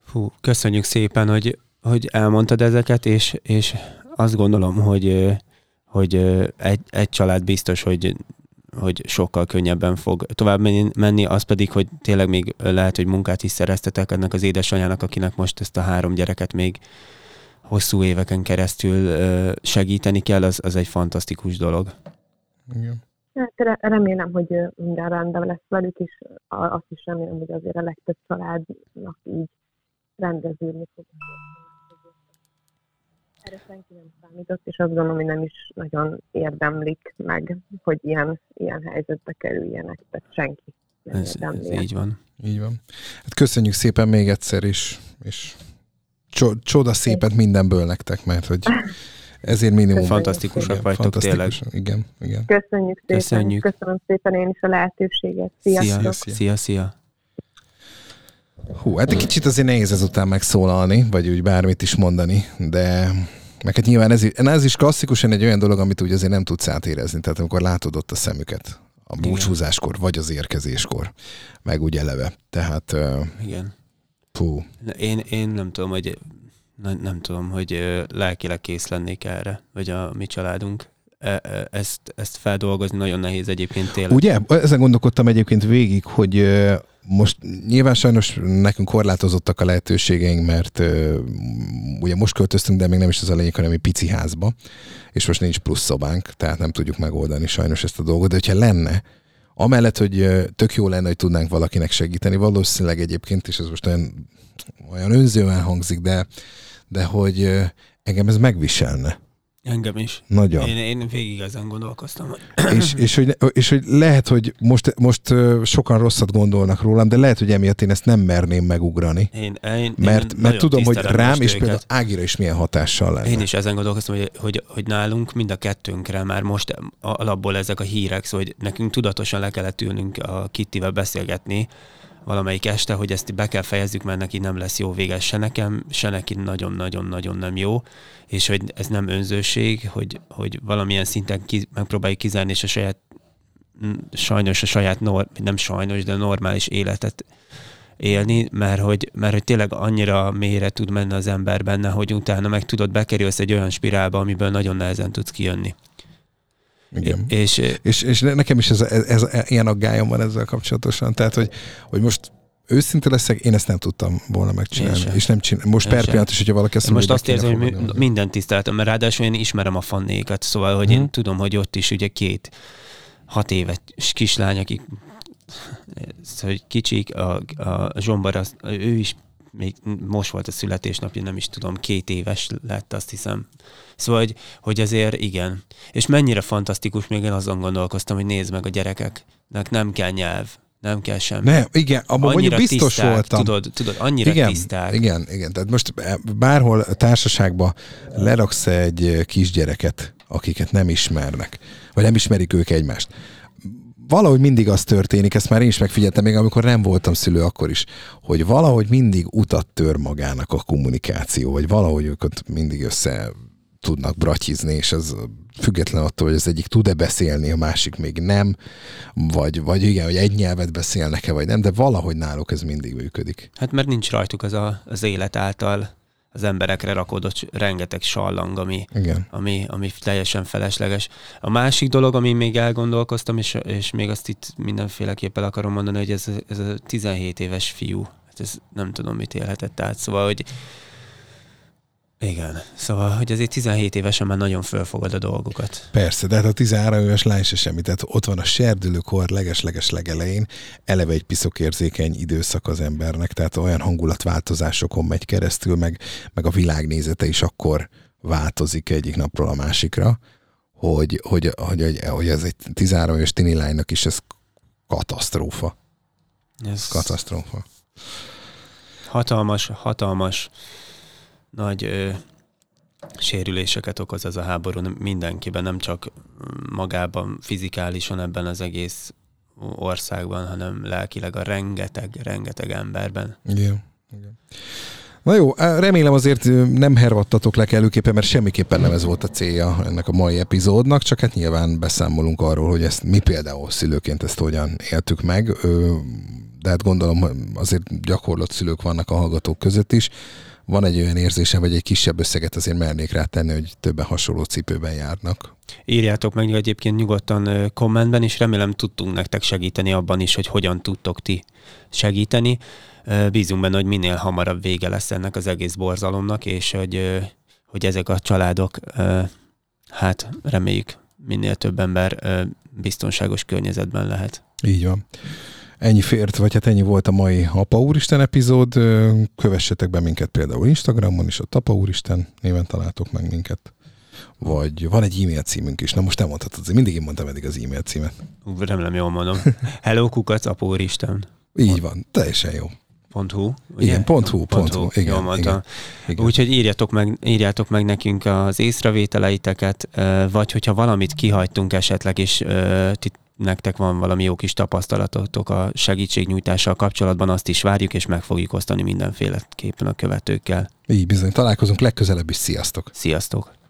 Fú, köszönjük szépen, hogy, hogy elmondtad ezeket, és, és azt gondolom, hogy, hogy egy, egy család biztos, hogy, hogy sokkal könnyebben fog tovább menni, az pedig, hogy tényleg még lehet, hogy munkát is szereztetek ennek az édesanyának, akinek most ezt a három gyereket még hosszú éveken keresztül segíteni kell, az, az egy fantasztikus dolog.
Igen. Hát remélem, hogy minden rendben lesz velük, és azt is remélem, hogy azért a legtöbb családnak így rendeződni fog. Erre senki nem számított, és azt gondolom, hogy nem is nagyon érdemlik meg, hogy ilyen, ilyen helyzetbe kerüljenek, tehát senki nem
ez, ez így van.
Így van. Hát köszönjük szépen még egyszer is, és csoda szépet mindenből nektek, mert hogy ezért minimum.
Fantasztikusak igen, vagytok tényleg.
Igen, igen. Köszönjük szépen. Köszönjük. Köszönöm szépen én is a lehetőséget.
Sziasztok. Szia, szia. szia.
Hú, hát egy kicsit azért nehéz ezután megszólalni, vagy úgy bármit is mondani, de meg hát nyilván ez, ez is klasszikusan egy olyan dolog, amit úgy azért nem tudsz átérezni. Tehát amikor látod ott a szemüket, a búcsúzáskor, vagy az érkezéskor, meg úgy eleve. Tehát...
Igen.
Hú.
Én, én nem tudom, hogy nem, nem tudom, hogy lelkileg kész lennék erre, vagy a mi családunk. E, e, ezt, ezt feldolgozni nagyon nehéz egyébként tényleg.
Ugye? Ezen gondolkodtam egyébként végig, hogy most nyilván sajnos nekünk korlátozottak a lehetőségeink, mert uh, ugye most költöztünk, de még nem is az a lényeg, hanem egy pici házba, és most nincs plusz szobánk, tehát nem tudjuk megoldani sajnos ezt a dolgot, de hogyha lenne, amellett, hogy tök jó lenne, hogy tudnánk valakinek segíteni, valószínűleg egyébként, és ez most olyan, olyan önzően hangzik, de, de hogy engem ez megviselne.
Engem is.
Nagyon.
Én, én végig ezen gondolkoztam.
és, és, hogy, és hogy lehet, hogy most, most sokan rosszat gondolnak rólam, de lehet, hogy emiatt én ezt nem merném megugrani.
Én, én,
mert,
én
mert tudom, hogy rám és például Ágira is milyen hatással lenne.
Én is ezen gondolkoztam, hogy, hogy, hogy nálunk mind a kettőnkre már most alapból ezek a hírek, szóval hogy nekünk tudatosan le kellett ülnünk a Kittivel beszélgetni, valamelyik este, hogy ezt be kell fejezzük, mert neki nem lesz jó vége se nekem, se neki nagyon-nagyon-nagyon nem jó, és hogy ez nem önzőség, hogy, hogy valamilyen szinten ki, megpróbáljuk kizárni, és a saját sajnos a saját, nem sajnos, de normális életet élni, mert hogy, mert hogy tényleg annyira mélyre tud menni az ember benne, hogy utána meg tudod bekerülsz egy olyan spirálba, amiből nagyon nehezen tudsz kijönni.
Igen. És, és, és nekem is ez, ez, ez, ilyen aggályom van ezzel kapcsolatosan. Tehát, hogy, hogy most őszinte leszek, én ezt nem tudtam volna megcsinálni. És nem csinál. Most per pillanat is, hogyha valaki
azt Most azt érzem, hogy mi, minden tiszteletem, mert ráadásul én ismerem a fannékat, szóval, hogy hmm. én tudom, hogy ott is ugye két hat éves kislány, akik hogy kicsik, a, a Zsombar, az, ő is még most volt a születésnapja, nem is tudom, két éves lett, azt hiszem. Szóval, hogy, hogy azért igen. És mennyire fantasztikus, még én azon gondolkoztam, hogy nézd meg a gyerekeknek nem kell nyelv, nem kell semmi.
Nem, igen, abban mondjuk biztos
tiszták,
voltam.
Tudod, tudod, annyira
igen,
tiszták.
Igen, igen, tehát most bárhol a társaságban leraksz egy kisgyereket, akiket nem ismernek, vagy nem ismerik ők egymást, valahogy mindig az történik, ezt már én is megfigyeltem, még amikor nem voltam szülő, akkor is, hogy valahogy mindig utat tör magának a kommunikáció, vagy valahogy őket mindig össze tudnak bratyizni, és az független attól, hogy az egyik tud-e beszélni, a másik még nem, vagy, vagy igen, hogy egy nyelvet beszélnek-e, vagy nem, de valahogy náluk ez mindig működik.
Hát mert nincs rajtuk az a, az élet által az emberekre rakódott rengeteg sallang, ami,
Igen.
ami, ami teljesen felesleges. A másik dolog, ami még elgondolkoztam, és, és még azt itt mindenféleképpen akarom mondani, hogy ez, ez a 17 éves fiú, hát ez nem tudom, mit élhetett át. Szóval, hogy igen. Szóval, hogy azért 17 évesen már nagyon fölfogad a dolgokat.
Persze, de hát a 13 éves lány se semmi. Tehát ott van a serdülőkor leges-leges legelején, eleve egy piszokérzékeny időszak az embernek, tehát olyan hangulatváltozásokon megy keresztül, meg, meg a világnézete is akkor változik egyik napról a másikra, hogy, hogy, hogy, hogy, hogy ez egy 13 éves tini lánynak is ez katasztrófa. Ez katasztrófa.
Hatalmas, hatalmas nagy ö, sérüléseket okoz ez a háború mindenkiben, nem csak magában, fizikálisan ebben az egész országban, hanem lelkileg a rengeteg, rengeteg emberben.
Igen. Igen. Na jó, remélem azért nem hervattatok le kellőképpen, mert semmiképpen nem ez volt a célja ennek a mai epizódnak, csak hát nyilván beszámolunk arról, hogy ezt mi például szülőként ezt hogyan éltük meg, de hát gondolom azért gyakorlott szülők vannak a hallgatók között is, van egy olyan érzése, vagy egy kisebb összeget azért mernék rá tenni, hogy többen hasonló cipőben járnak.
Írjátok meg egyébként nyugodtan kommentben, és remélem tudtunk nektek segíteni abban is, hogy hogyan tudtok ti segíteni. Bízunk benne, hogy minél hamarabb vége lesz ennek az egész borzalomnak, és hogy, hogy ezek a családok, hát reméljük minél több ember biztonságos környezetben lehet.
Így van. Ennyi fért, vagy hát ennyi volt a mai Apa Úristen epizód. Kövessetek be minket például Instagramon is, a Apa Úristen néven találtok meg minket. Vagy van egy e-mail címünk is. Na most nem mondhatod, mindig én mondtam eddig az e-mail címet.
Remélem jól mondom. Hello kukac, Apa Úristen.
Így van, teljesen jó.
.hu,
ugye? Igen, pont .hu, pont .hu, igen. Jól mondtam. Igen,
igen. Úgyhogy írjatok meg, írjátok meg nekünk az észrevételeiteket, vagy hogyha valamit kihagytunk esetleg, és nektek van valami jó kis tapasztalatotok a segítségnyújtással kapcsolatban, azt is várjuk, és meg fogjuk osztani mindenféleképpen a követőkkel.
Így bizony, találkozunk legközelebb is, sziasztok!
Sziasztok!